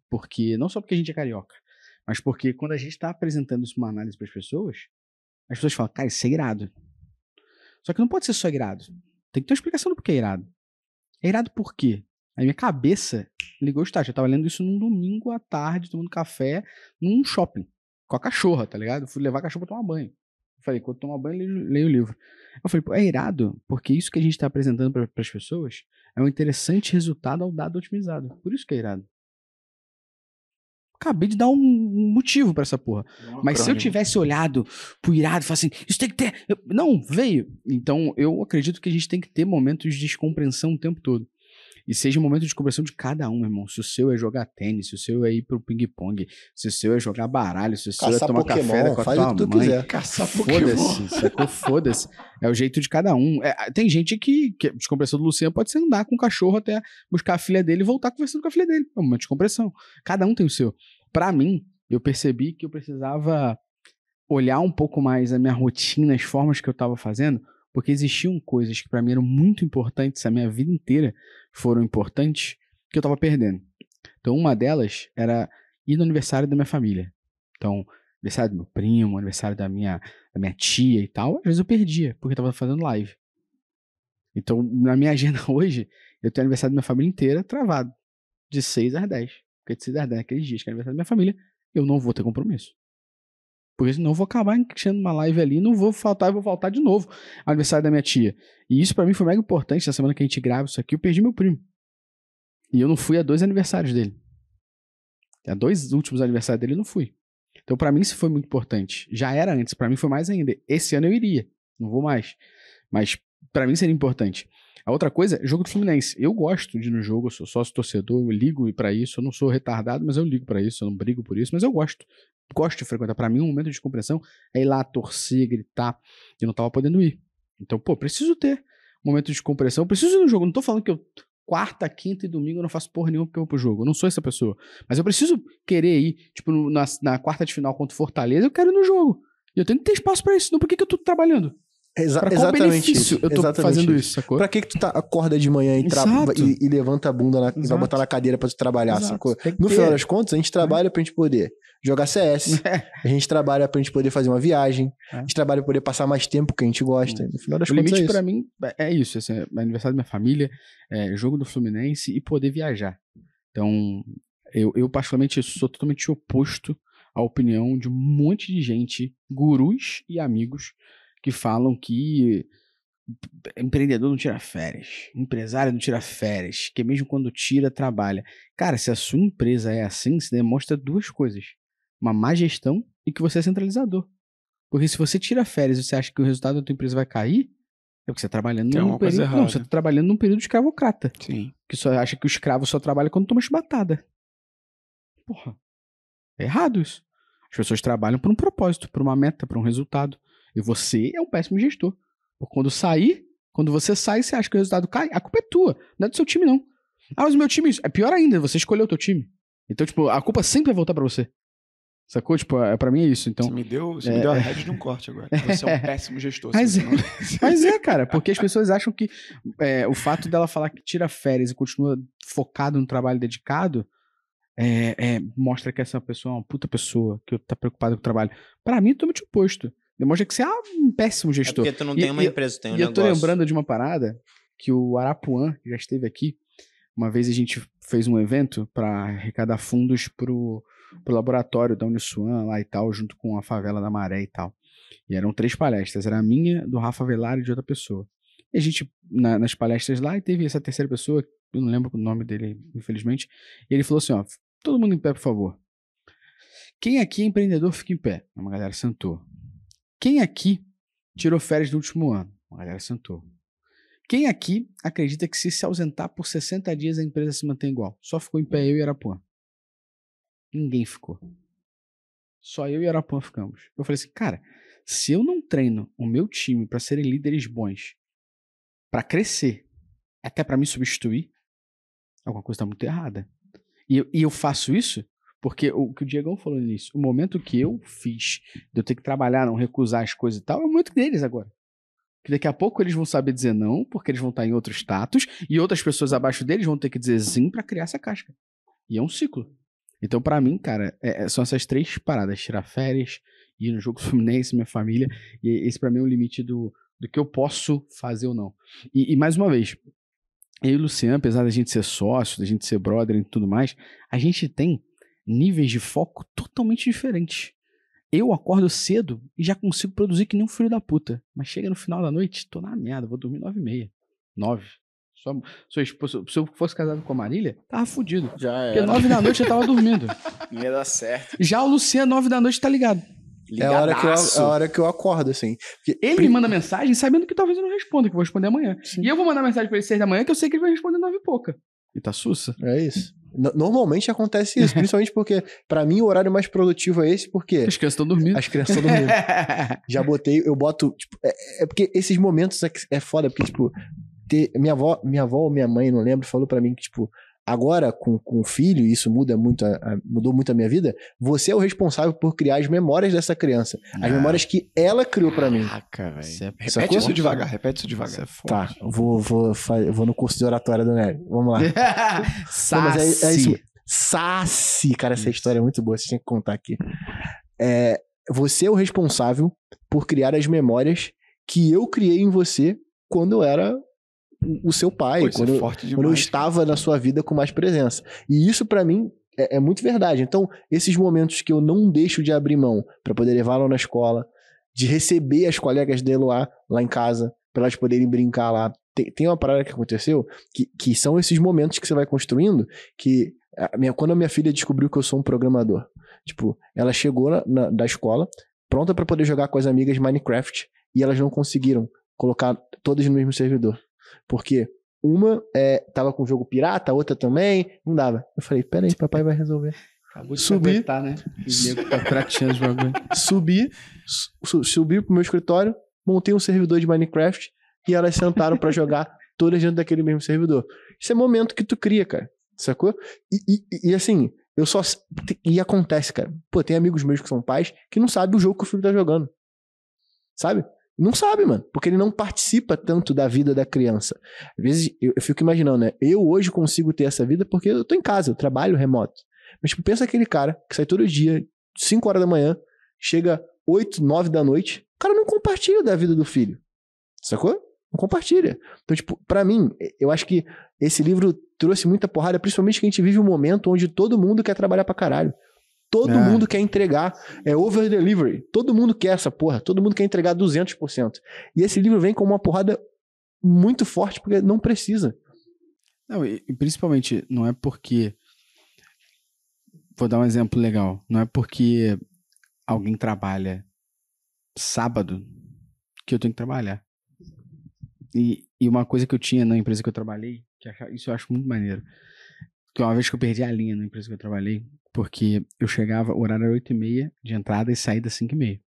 Porque, não só porque a gente é carioca, mas porque quando a gente está apresentando isso uma análise para as pessoas, as pessoas falam, cara, isso é irado. Só que não pode ser só irado. Tem que ter uma explicação do porquê é irado. É irado por quê? A minha cabeça ligou o start. Eu tava lendo isso num domingo à tarde, tomando café, num shopping, com a cachorra, tá ligado? Fui levar a cachorra pra tomar banho. Eu falei, quando tomar banho, leio, leio o livro. Eu falei, pô, é irado, porque isso que a gente tá apresentando para as pessoas é um interessante resultado ao dado otimizado. Por isso que é irado. Acabei de dar um motivo pra essa porra. Mas se eu tivesse olhado pro irado e falasse assim, isso tem que ter. eu- Não, veio. Então eu acredito que a gente tem que ter momentos de descompreensão o tempo todo. E seja um momento de descompreensão de cada um, irmão. Se o seu é jogar tênis, se o seu é ir pro ping-pong, se o seu é jogar baralho, se o seu Caçar é tomar café Pokémon, com a tua o mãe. quiser. Caçar Foda-se, sacou? Foda-se. É o jeito de cada um. É, tem gente que, que a descompressão do Luciano pode ser andar com o cachorro até buscar a filha dele e voltar conversando com a filha dele. É um momento de descompressão. Cada um tem o seu. Pra mim, eu percebi que eu precisava olhar um pouco mais a minha rotina, as formas que eu tava fazendo, porque existiam coisas que pra mim eram muito importantes, a minha vida inteira foram importantes, que eu tava perdendo. Então, uma delas era ir no aniversário da minha família. Então, aniversário do meu primo, aniversário da minha, da minha tia e tal, às vezes eu perdia, porque eu tava fazendo live. Então, na minha agenda hoje, eu tenho aniversário da minha família inteira travado. De 6 às 10. Porque de 6 às 10 naqueles dias que é aniversário da minha família, eu não vou ter compromisso. Porque senão eu vou acabar enchendo uma live ali, não vou faltar, eu vou faltar de novo. Aniversário da minha tia. E isso pra mim foi mega importante. Na semana que a gente grava isso aqui, eu perdi meu primo. E eu não fui a dois aniversários dele. A dois últimos aniversários dele eu não fui. Então pra mim isso foi muito importante. Já era antes, pra mim foi mais ainda. Esse ano eu iria, não vou mais. Mas pra mim seria importante. A outra coisa, jogo do Fluminense. Eu gosto de ir no jogo, eu sou sócio torcedor, eu ligo pra isso. Eu não sou retardado, mas eu ligo pra isso, eu não brigo por isso, mas eu gosto. Gosto de frequentar. Pra mim, um momento de descompressão é ir lá torcer, gritar. Eu não tava podendo ir. Então, pô, preciso ter um momento de descompressão. Eu preciso ir no jogo. Não tô falando que eu quarta, quinta e domingo eu não faço porra nenhuma porque eu vou pro jogo. Eu não sou essa pessoa. Mas eu preciso querer ir, tipo, na, na quarta de final contra o Fortaleza, eu quero ir no jogo. E eu tenho que ter espaço pra isso. Não por que que eu tô trabalhando? Exa Pra exatamente isso. eu tô fazendo isso, sacou? Pra que que tu tá, acorda de manhã e, e, e levanta a bunda na, e vai botar na cadeira pra tu trabalhar, Exato. sacou? No ter. final das contas, a gente trabalha pra gente poder jogar CS, É. a gente trabalha pra gente poder fazer uma viagem, É. a gente trabalha pra poder passar mais tempo que a gente gosta. No final das O contas, é limite isso. pra mim é é isso, assim, é aniversário da minha família, é jogo do Fluminense e poder viajar. Então, eu, eu particularmente sou totalmente oposto à opinião de um monte de gente, gurus e amigos, que falam que empreendedor não tira férias, empresário não tira férias, que mesmo quando tira, trabalha. Cara, se a sua empresa é assim, se demonstra duas coisas: uma má gestão e que você é centralizador. Porque se você tira férias e você acha que o resultado da tua empresa vai cair, É porque você tá trabalhando Tem num período. Não, errada. você tá trabalhando num período escravocrata. Sim. Que só acha que o escravo só trabalha quando toma chibatada. Porra. É errado isso. As pessoas trabalham por um propósito, por uma meta, por um resultado. E você é um péssimo gestor. Porque quando sair, quando você sai, você acha que o resultado cai, a culpa é tua, não é do seu time, não. Ah, mas o meu time. É pior ainda, você escolheu o teu time. Então, tipo, a culpa sempre vai voltar pra você. Sacou? Tipo, é, pra mim é isso. Então, Você me deu, você é- me deu a rédea de um corte agora. Você é um péssimo gestor. Mas é. não- Mas é, cara, porque as pessoas acham que é, o fato dela falar que tira férias e continua focado no trabalho dedicado é, é, mostra que essa pessoa é uma puta pessoa, que tá preocupada com o trabalho. Pra mim, é totalmente oposto. Demonstra que você é um péssimo É gestor. porque tu não E- tem uma e- empresa, tu tem um e eu tô negócio. lembrando de uma parada que o Arapuã que já esteve aqui. Uma vez a gente fez um evento para arrecadar fundos pro, pro laboratório da Uniswan lá e tal, junto com a favela da Maré e tal. E eram três palestras, era a minha, do Rafa Velar e de outra pessoa. E a gente, na- nas palestras lá, e teve essa terceira pessoa, eu não lembro o nome dele, infelizmente, e ele falou assim, ó, todo mundo em pé, por favor. Quem aqui é empreendedor, fica em pé. Uma galera sentou. Quem aqui tirou férias no último ano? Uma galera sentou. Quem aqui acredita que se se ausentar por 60 dias a empresa se mantém igual? Só ficou em pé eu e Arapuã. Ninguém ficou. Só eu e Arapuã ficamos. Eu falei assim, cara, se eu não treino o meu time para serem líderes bons, para crescer, até para me substituir, alguma coisa tá muito errada. E eu, e eu faço isso porque o que o Diegão falou início, o momento que eu fiz de eu ter que trabalhar, não recusar as coisas e tal, é o momento deles agora. Que daqui a pouco eles vão saber dizer não, porque eles vão estar em outro status, e outras pessoas abaixo deles vão ter que dizer sim pra criar essa casca. E é um ciclo. Então, pra mim, cara, é- é- são essas três paradas: tirar férias, ir no jogo Fluminense, minha família, e esse pra mim é o limite do, do que eu posso fazer ou não. E, e mais uma vez, eu e o Luciano, apesar da gente ser sócio, da gente ser brother e tudo mais, a gente tem níveis de foco totalmente diferentes. Eu acordo cedo e já consigo produzir que nem um filho da puta. Mas chega no final da noite, tô na merda, vou dormir nove e meia. Nove. Só, sua esposa- se eu fosse casado com a Marília, tava fudido. Já Porque era. nove da noite eu tava dormindo. Não ia dar certo. Já o Luciano, nove da noite, tá ligado. É a, hora que eu, é a hora que eu acordo, assim. Porque Ele pri- me manda mensagem sabendo que talvez eu não responda, que eu vou responder amanhã. E eu vou mandar mensagem pra ele seis da manhã, que eu sei que ele vai responder nove e pouca. E tá sussa. É isso. No- Normalmente acontece isso, principalmente porque, pra mim, o horário mais produtivo é esse, porque As crianças estão dormindo. as crianças estão dormindo. Já botei, eu boto. Tipo, é, é porque esses momentos é, é foda, porque, tipo, ter, minha avó, minha avó ou minha mãe, não lembro, falou pra mim que, tipo, agora com, com o filho, e isso muda muito, a- a- mudou muito a minha vida, você é o responsável por criar as memórias dessa criança. As memórias que ela criou pra mim. Caraca, velho. É- Repete Sacou? isso devagar, repete isso devagar. Isso é forte. Tá, vou, vou, vou no curso de oratória do Nery. Vamos lá. Não, mas é- é Saci. isso. Saci, cara, essa história é muito boa, você tinha que contar aqui. É, você é o responsável por criar as memórias que eu criei em você quando eu era o- seu pai, Pô, quando, é quando eu estava na sua vida com mais presença. E isso pra mim é, é muito verdade. Então, esses momentos que eu não deixo de abrir mão pra poder levá-lo na escola, de receber as colegas de Eloá lá em casa, pra elas poderem brincar lá. Tem, tem uma parada que aconteceu que, que são esses momentos que você vai construindo que a minha, quando a minha filha descobriu que eu sou um programador, tipo, ela chegou na, na- da escola pronta pra poder jogar com as amigas Minecraft e elas não conseguiram colocar todas no mesmo servidor. Porque uma é, tava com o jogo pirata, a outra também, não dava. Eu falei, peraí, papai vai resolver. Acabou de Subir. Né? Tá. Subi, su- subi pro meu escritório, montei um servidor de Minecraft e elas sentaram pra jogar todas dentro daquele mesmo servidor. Isso é momento que tu cria, cara. Sacou? E, e- e, assim, eu só. E acontece, cara. Pô, tem amigos meus que são pais que não sabem o jogo que o filho tá jogando. Sabe? Não sabe, mano. Porque ele não participa tanto da vida da criança. Às vezes eu, eu fico imaginando, né? Eu hoje consigo ter essa vida porque eu tô em casa, eu trabalho remoto. Mas, tipo, pensa aquele cara que sai todo dia, 5 horas da manhã, chega 8, 9 da noite, o cara não compartilha da vida do filho. Sacou? Não compartilha. Então, tipo, pra mim, eu acho que esse livro trouxe muita porrada, principalmente que a gente vive um momento onde todo mundo quer trabalhar pra caralho. Todo É. mundo quer entregar. É over delivery. Todo mundo quer essa porra. Todo mundo quer entregar 200%. E esse livro vem com uma porrada muito forte porque não precisa. Não, e, principalmente, não é porque. Vou dar um exemplo legal. Não é porque alguém trabalha sábado que eu tenho que trabalhar. E, e uma coisa que eu tinha na empresa que eu trabalhei, que isso eu acho muito maneiro. Que uma vez que eu perdi a linha na empresa que eu trabalhei, porque eu chegava, o horário era 8 e meia de entrada e saída 5 e meia.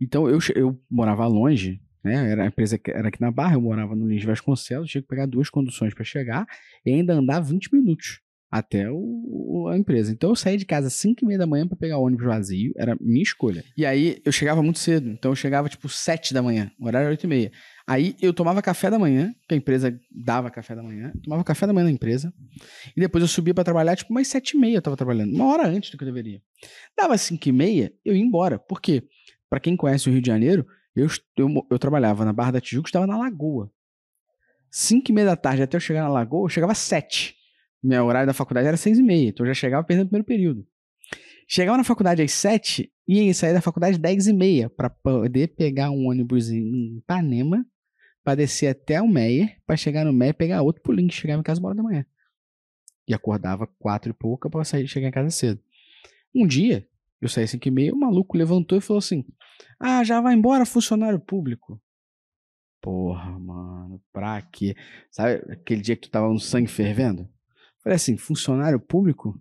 Então eu, eu morava longe, né? Era a empresa era aqui na Barra, eu morava no Lins Vasconcelos, tinha que pegar duas conduções para chegar e ainda andar 20 minutos até o, a empresa. Então eu saí de casa às 5 e meia da manhã para pegar o ônibus vazio, era minha escolha. E aí eu chegava muito cedo, então eu chegava tipo 7 da manhã, o horário era 8 e meia. Aí eu tomava café da manhã, que a empresa dava café da manhã, tomava café da manhã na empresa, e depois eu subia pra trabalhar, tipo, umas sete e meia eu tava trabalhando, uma hora antes do que eu deveria. Dava cinco e meia, eu ia embora. Por quê? Pra quem conhece o Rio de Janeiro, eu, eu, eu trabalhava na Barra da Tijuca, estava na Lagoa. Cinco e meia da tarde até eu chegar na Lagoa, eu chegava às sete. Meu horário da faculdade era seis e meia, então eu já chegava perdendo o primeiro período. Chegava na faculdade às sete e ia sair da faculdade às dez e meia pra poder pegar um ônibus em Ipanema pra descer até o Meyer, pra chegar no Meyer, pegar outro pulinho e chegar em casa uma hora da manhã. E acordava quatro e pouca pra sair, chegar em casa cedo. Um dia, eu saí cinco e meia, o maluco levantou e falou assim, ah, já vai embora funcionário público. Porra, mano, pra quê? Sabe aquele dia que tu tava no sangue fervendo? Falei assim, funcionário público?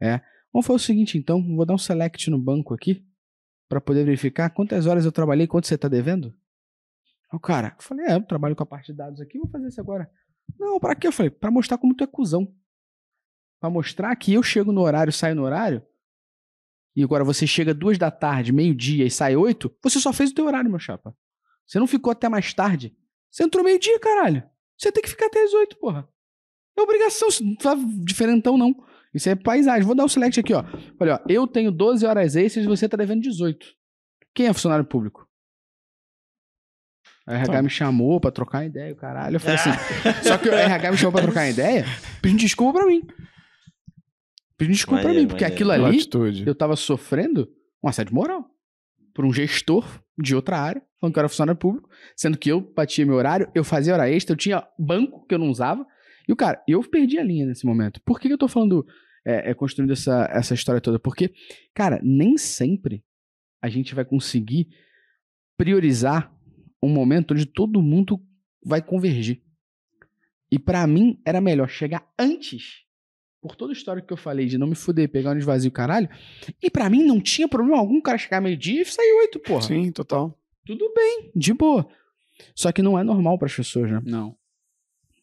É. Vamos fazer o seguinte então, vou dar um select no banco aqui pra poder verificar quantas horas eu trabalhei quanto você tá devendo. O cara, eu falei, é, eu trabalho com a parte de dados aqui, vou fazer isso agora. Não, pra quê? Eu falei, pra mostrar como tu é cuzão. Pra mostrar que eu chego no horário, saio no horário, e agora você chega duas da tarde, meio-dia e sai oito, você só fez o teu horário, meu chapa. Você não ficou até mais tarde. Você entrou meio-dia, caralho. Você tem que ficar até as oito, porra. É obrigação, tá diferentão, não. Isso é paisagem. Vou dar o select aqui, ó. Olha, ó, eu tenho 12 horas extras e você tá devendo 18. Quem é funcionário público? A RH me chamou pra trocar ideia, o caralho. Eu falei assim. Só que o RH me chamou pra trocar ideia, pedindo desculpa pra mim. Pedindo desculpa pra Maneiro, mim, porque maneiro. aquilo ali Atitude. eu tava sofrendo um assédio moral por um gestor de outra área, falando que eu era funcionário público, sendo que eu batia meu horário, eu fazia hora extra, eu tinha banco que eu não usava. E o cara, eu perdi a linha nesse momento. Por que, que eu tô falando, é, é, construindo essa, essa história toda? Porque, cara, nem sempre a gente vai conseguir priorizar um momento onde todo mundo vai convergir. E pra mim era melhor chegar antes, por toda a história que eu falei de não me fuder, pegar ônibus vazio, caralho. E pra mim não tinha problema algum o cara chegar meio-dia e sair oito, porra. Sim, total. Tudo bem, de boa. Só que não é normal pras pessoas, né? Não.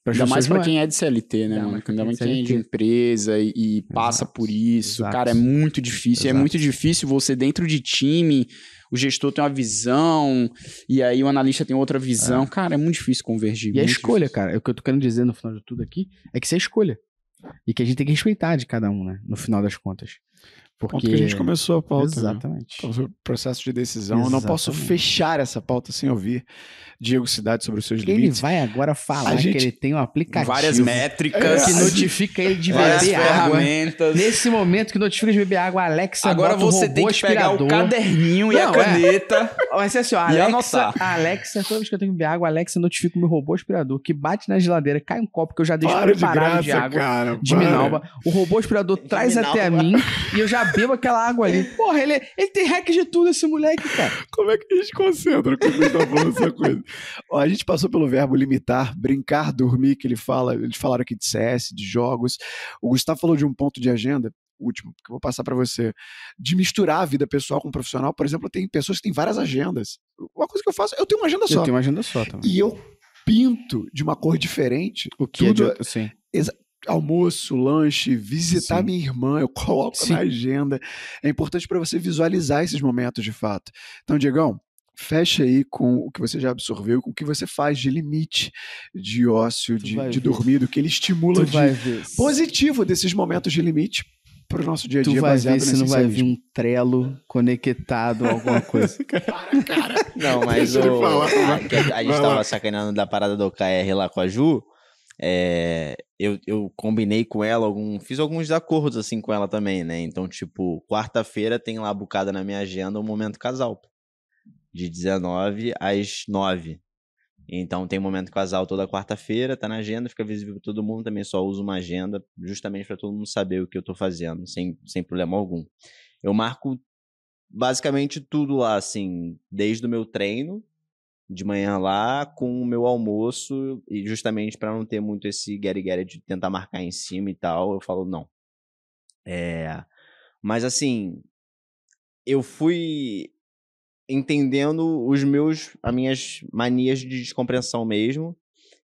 Pras Ainda mais pra não quem é de CLT, né, mano? pra Ainda quem é mais de quem é de empresa e, e passa Exato, por isso. exato. Cara, é muito difícil. É Exato. muito difícil você, dentro de time, o gestor tem uma visão, e aí o analista tem outra visão. Cara, é muito difícil convergir. E a escolha, difícil. cara, o que eu tô querendo dizer no final de tudo aqui é que é escolha. E que a gente tem que respeitar de cada um, né? No final das contas. Porque. Ponto que a gente começou a pauta. né? Exatamente. Sobre o processo de decisão. Eu não posso Exatamente. fechar essa pauta sem ouvir Diego Cidade sobre os seus Ele limites. vai agora falar que ele tem um aplicativo Várias métricas, que notifica ele de várias beber água. ferramentas. Nesse momento que notifica de beber água, Alexa Agora bota o você robô tem que pegar o aspirador. caderninho e a Não, é. caneta. Vai ser assim, ó, Alexa, anotar. a Alexa, toda vez que eu tenho que beber água, a Alexa notifica o meu robô aspirador, que bate na geladeira, cai um copo que eu já deixo Para de preparado graça, de, água. cara. De. Minalba. O robô aspirador traz até a mim e eu já bebo aquela água ali. Porra, ele, ele tem hack de tudo, esse moleque, cara. Como é que a gente concentra quando gente tá falando essa coisa? Ó, a gente passou pelo verbo limitar, brincar, dormir, que ele fala. Eles falaram aqui de CS, de jogos. O Gustavo falou de um ponto de agenda, último, que eu vou passar pra você, de misturar a vida pessoal com profissional. Por exemplo, tem pessoas que têm várias agendas. Uma coisa que eu faço, eu tenho uma agenda só. Eu tenho uma agenda só também. E eu pinto de uma cor diferente. O que tudo é de... Sim. Almoço, lanche, visitar Sim. minha irmã, eu coloco Sim. na agenda. É importante para você visualizar esses momentos de fato. Então, Diegão, fecha aí com o que você já absorveu, com o que você faz de limite de ócio, Tu de, vai de dormir, do que ele estimula Tu de vai positivo desses momentos de limite para o nosso dia a Tu dia vai baseado ver se não vai vir um trelo conectado a alguma coisa. Não, mas Deixa ele o, falar, a, vai. a- a gente Vai tava lá. sacaneando da parada do OKR lá com a Ju. É, eu, eu combinei com ela, algum, fiz alguns acordos assim com ela também, né? Então, tipo, quarta-feira tem lá bucada na minha agenda o momento casal. De 19 às 9. Então tem momento casal toda quarta-feira, tá na agenda, fica visível pra todo mundo. Também só uso uma agenda, justamente pra todo mundo saber o que eu tô fazendo, sem, sem problema algum. Eu marco basicamente tudo lá, assim, desde o meu treino, de manhã lá com o meu almoço e justamente para não ter muito esse get de tentar marcar em cima e tal, eu falo não. É, mas assim, eu fui entendendo os meus as minhas manias de descompreensão mesmo.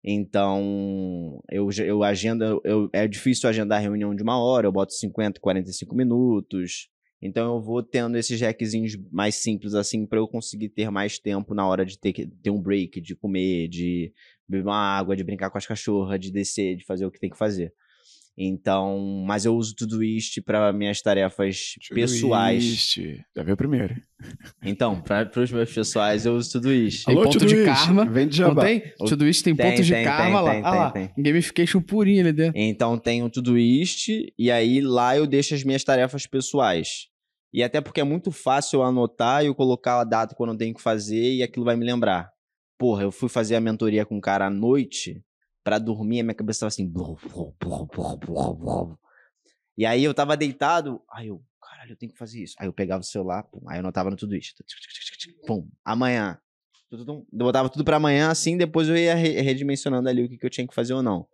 Então, eu, eu agenda, eu, é difícil agendar reunião de uma hora, eu boto 50, 45 minutos. Então eu vou tendo esses hackzinhos mais simples assim para eu conseguir ter mais tempo na hora de ter, ter um break, de comer, de beber uma água, de brincar com as cachorras, de descer, de fazer o que tem que fazer. Então, mas eu uso tudo isto para minhas tarefas pessoais. Todoist. Já veio primeiro. Então, para os meus pessoais eu uso tudo isso. Tem Alô, ponto de Todoist, karma. vem de Não jabá. tem? Tudo isso tem, Tem, pontos de tem, karma tem, lá. tem, ah lá. tem, Gamification purinho ali dentro. Então tenho tudo isto e aí lá eu deixo as minhas tarefas pessoais. E até porque é muito fácil eu anotar e eu colocar a data quando eu tenho que fazer e aquilo vai me lembrar. Porra, eu fui fazer a mentoria com um cara à noite pra dormir, a minha cabeça tava assim. E aí eu tava deitado, aí eu, caralho, eu tenho que fazer isso. Aí eu pegava o celular, pum, aí eu anotava no tudo isso. Pum, amanhã. Eu botava tudo pra amanhã, assim, depois eu ia re- redimensionando ali o que, que eu tinha que fazer ou não.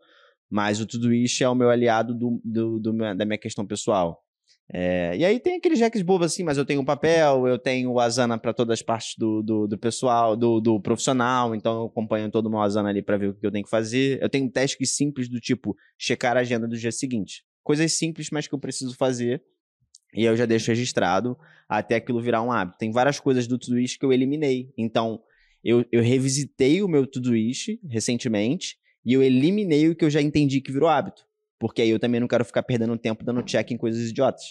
Mas o tudo isso é o meu aliado do, do, do da minha questão pessoal. É, e aí tem aqueles hacks bobos assim, mas eu tenho um papel, eu tenho o Asana para todas as partes do, do, do pessoal, do, do profissional, então eu acompanho todo o meu Asana ali para ver o que eu tenho que fazer. Eu tenho tasks simples do tipo checar a agenda do dia seguinte. Coisas simples, mas que eu preciso fazer. E eu já deixo registrado até aquilo virar um hábito. Tem várias coisas do Todoist que eu eliminei. Então, eu, eu revisitei o meu Todoist recentemente e eu eliminei o que eu já entendi que virou hábito. Porque aí eu também não quero ficar perdendo tempo dando check em coisas idiotas.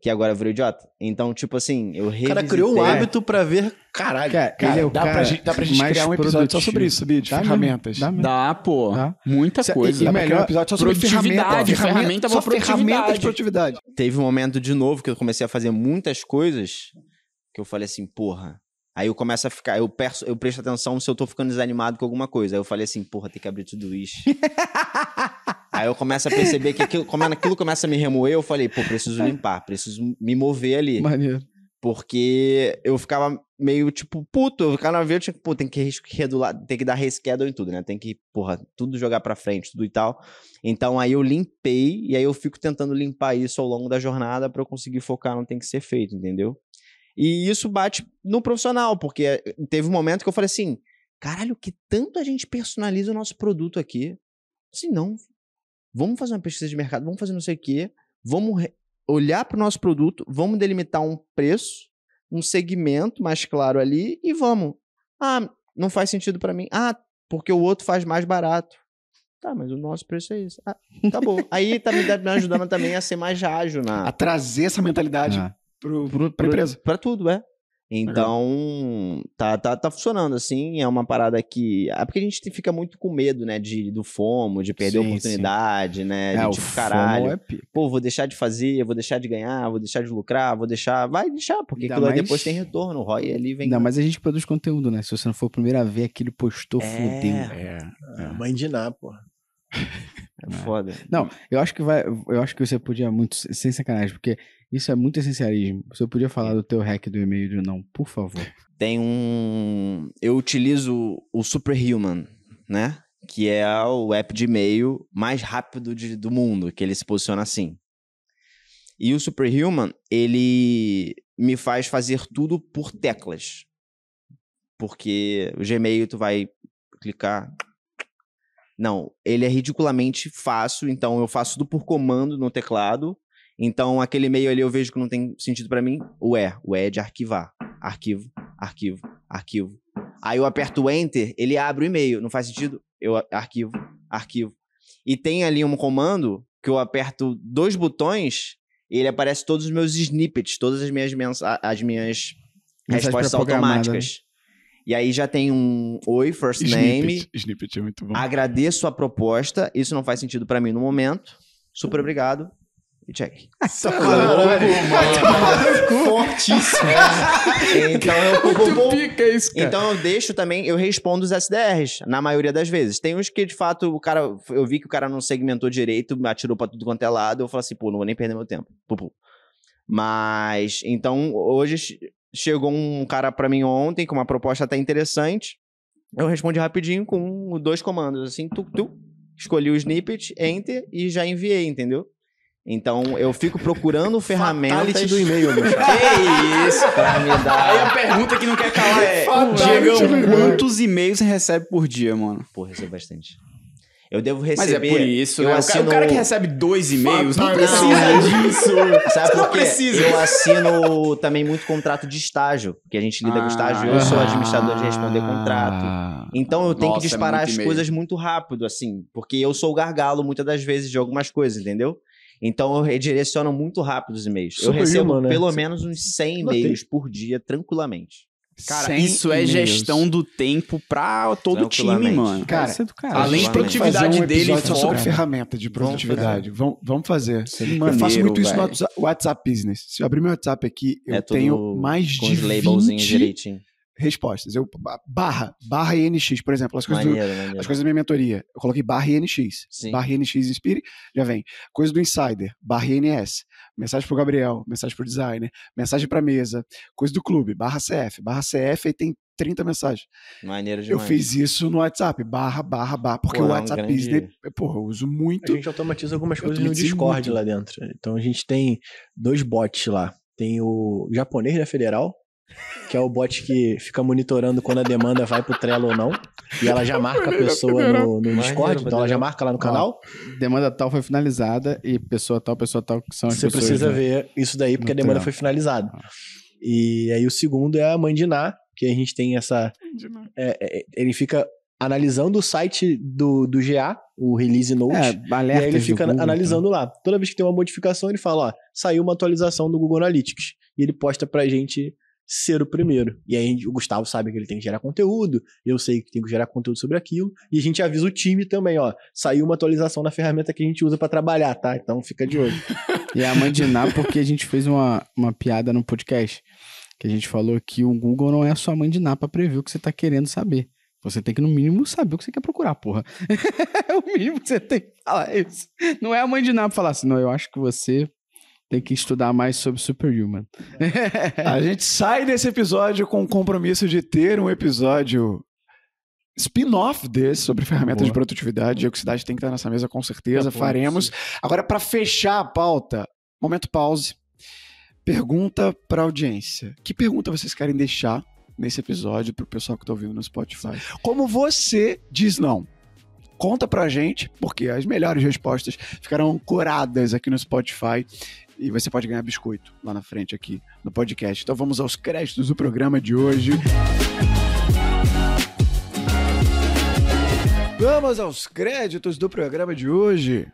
Que agora virou idiota. Então, tipo assim, eu O revisitei... cara criou um hábito pra ver. Caralho. Cara, Cara, ele é o dá, cara pra gente, dá pra gente criar um episódio só sobre produtivo. isso? De Dá mesmo, ferramentas. dá mesmo. Dá, pô. Tá. Muita Cê- coisa. e Dá pra criar um melhor- episódio só sobre produtividade, ferramenta, ferramenta só ferramenta de produtividade. teve um momento de novo que eu comecei a fazer muitas coisas que eu falei assim, porra. Aí eu começo a ficar, eu, perso, eu presto atenção se eu tô ficando desanimado com alguma coisa. Aí eu falei assim, porra, tem que abrir tudo isso. Aí eu começo a perceber que aquilo, como aquilo começa a me remoer, eu falei, pô, preciso limpar, preciso me mover ali. Maneiro. Porque eu ficava meio, tipo, puto. Eu ficava na vez, eu tinha que, pô, tem que redular, tem que dar reschedule em tudo, né? Tem que, porra, tudo jogar pra frente, tudo e tal. Então aí eu limpei, e aí eu fico tentando limpar isso ao longo da jornada pra eu conseguir focar no que tem que ser feito, entendeu? E isso bate no profissional, porque eh, teve um momento que eu falei assim, caralho, que tanto a gente personaliza o nosso produto aqui. Assim, não, vamos fazer uma pesquisa de mercado, vamos fazer não sei o quê, vamos olhar para o nosso produto, vamos delimitar um preço, um segmento mais claro ali e vamos. Ah, não faz sentido para mim. Ah, porque o outro faz mais barato. Tá, mas o nosso preço é esse. Ah, acabou. Aí tá me, me ajudando também a ser mais ágil na A trazer essa mentalidade Ah. Pro, pro- pra empresa. Pra tudo, é. Então, tá, tá, tá funcionando assim. É uma parada que. É porque a gente fica muito com medo, né? De, do FOMO, de perder a Sim, oportunidade, né? É, de tipo, caralho. é. Pô, vou deixar de fazer, vou deixar de ganhar, vou deixar de lucrar, vou deixar. Vai deixar, porque Ainda aquilo mais- depois tem retorno. O ROI ali vem. Ainda mais a gente produz conteúdo, né? Se você não for o primeiro a ver aquilo, postou, É. fudeu. É. Ah, Mãe de Ná, porra. É foda. Não, eu acho que vai. Eu acho que você podia muito, sem sacanagem, porque isso é muito essencialismo. Você podia falar do teu hack do e-mail de não, por favor. Tem um. Eu utilizo o Superhuman, né? Que é o app de e-mail mais rápido de- do mundo, que ele se posiciona assim. E o Superhuman, ele me faz fazer tudo por teclas. Porque o Gmail tu vai clicar. Não, ele é ridiculamente fácil, então eu faço tudo por comando no teclado. Então aquele e-mail ali eu vejo que não tem sentido pra mim. O E, o E é de arquivar. Arquivo, arquivo, arquivo. Aí eu aperto o Enter, ele abre o e-mail. Não faz sentido? Eu arquivo, arquivo. E tem ali um comando que eu aperto dois botões e ele aparece todos os meus snippets, todas as minhas, as minhas Mensagem respostas automáticas. E aí já tem um Oi, first name. Snippet. Snippet é muito bom. Agradeço a proposta. Isso não faz sentido pra mim no momento. Super obrigado. E check. Fortíssimo. Então eu pum, pum. pica isso, cara. Então eu deixo também, eu respondo os SDRs, na maioria das vezes. Tem uns que, de fato, o cara. Eu vi que o cara não segmentou direito, me atirou pra tudo quanto é lado. Eu falo assim, pô, não vou nem perder meu tempo. Pum. Mas, então, hoje chegou um cara pra mim ontem com uma proposta até interessante. eu respondi rapidinho com dois comandos, assim, tu, tu, escolhi o snippet, enter e já enviei, entendeu? Então eu fico procurando ferramentas. Fatality do e-mail, meu. Que isso? Pra me Aí dar. a pergunta que não quer calar é: Diego, quantos e-mails você recebe por dia, mano? Pô, recebo bastante. Eu devo Mas receber. é por isso, eu né? O cara, o assino- cara que recebe dois e-mails não precisa disso. Sabe Não por quê? precisa. Eu assino também muito contrato de estágio, que a gente lida Ah. com estágio. Eu sou administrador de responder contrato. Então eu tenho Nossa, que é disparar muito as coisas muito rápido, assim, porque eu sou o gargalo muitas das vezes de algumas coisas, entendeu? Então eu redireciono muito rápido os e-mails. Eu Super recebo human, né? pelo menos uns 100 Notei. e-mails por dia, tranquilamente. Cara, 100 isso é gestão do tempo pra todo o time, mano. Cara, Isso é do além de produtividade um dele, só sobre ferramenta de produtividade. Vamos, vamos fazer. Que eu faço muito isso no. WhatsApp- Business. Se eu abrir meu WhatsApp aqui, eu é tenho mais de os labelzinhos 20 direitinho. respostas. Eu, barra, barra INX, por exemplo, as coisas, do, Maneiro, maneiro. as coisas da minha mentoria. Eu coloquei barra INX. Sim. Barra INX Inspire, já vem. Coisa do Insider, barra INS. Mensagem pro Gabriel, mensagem pro designer, mensagem pra mesa. Coisa do clube, barra CF. Barra CF aí tem 30 mensagens. Maneiro Eu demais. fiz isso no WhatsApp, barra, barra, barra, porque Pô, o é um WhatsApp grande- Business, porra, eu uso A muito. gente automatiza algumas Eu coisas no Discord muito. lá dentro. Então a gente tem dois bots lá. Tem o japonês da Federal, que é o bot que fica monitorando quando a demanda vai pro Trello ou não. E ela já marca a pessoa no, no Discord, então ela já marca lá no canal. Demanda tal foi finalizada e pessoa tal, pessoa tal, que são as Você pessoas. precisa né? ver isso daí, porque a demanda Trello. foi finalizada. E aí o segundo é a Mandiná, que a gente tem essa. é, é, ele fica analisando o site do, do GA, o Release Note. É, E alertas aí ele do fica Google, analisando lá. Toda vez que tem uma modificação, ele fala, ó, saiu uma atualização do Google Analytics. E ele posta pra gente ser o primeiro. E aí o Gustavo sabe que ele tem que gerar conteúdo, eu sei que tem que gerar conteúdo sobre aquilo, e a gente avisa o time também, ó, saiu uma atualização na ferramenta que a gente usa pra trabalhar, tá? Então fica de olho. E a Mandiná, porque a gente fez uma, uma piada no podcast. Que a gente falou que o Google não é a de Ná pra prever o que você tá querendo saber. Você tem que, no mínimo, saber o que você quer procurar, porra. é o mínimo que você tem que falar isso. Não é a mãe de pra falar assim, não, eu acho que você tem que estudar mais sobre Superhuman. A gente sai desse episódio com o compromisso de ter um episódio spin-off desse sobre ferramentas Boa. de produtividade. Diego Cidade tem que estar nessa mesa com certeza, bom, faremos. Agora, para fechar a pauta, momento pause. Pergunta para audiência. Que pergunta vocês querem deixar nesse episódio pro pessoal que tá ouvindo no Spotify? Como você diz não? Conta pra gente, porque as melhores respostas ficarão curadas aqui no Spotify e você pode ganhar biscoito lá na frente aqui no podcast. Então vamos aos créditos do programa de hoje. Vamos aos créditos do programa de hoje.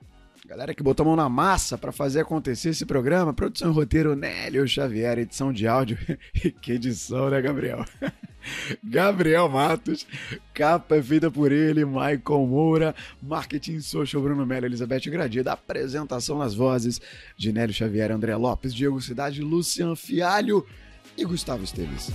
Galera que botou a mão na massa para fazer acontecer esse programa. Produção e roteiro Nélio Xavier, edição de áudio. que edição, né, Gabriel? Gabriel Matos, capa é feita por ele, Michael Moura, marketing social Bruno Melo, Elizabeth Gradida, apresentação nas vozes de Xavier, André Lopes, Diego Cidade, Lucian Fialho e Gustavo Esteves.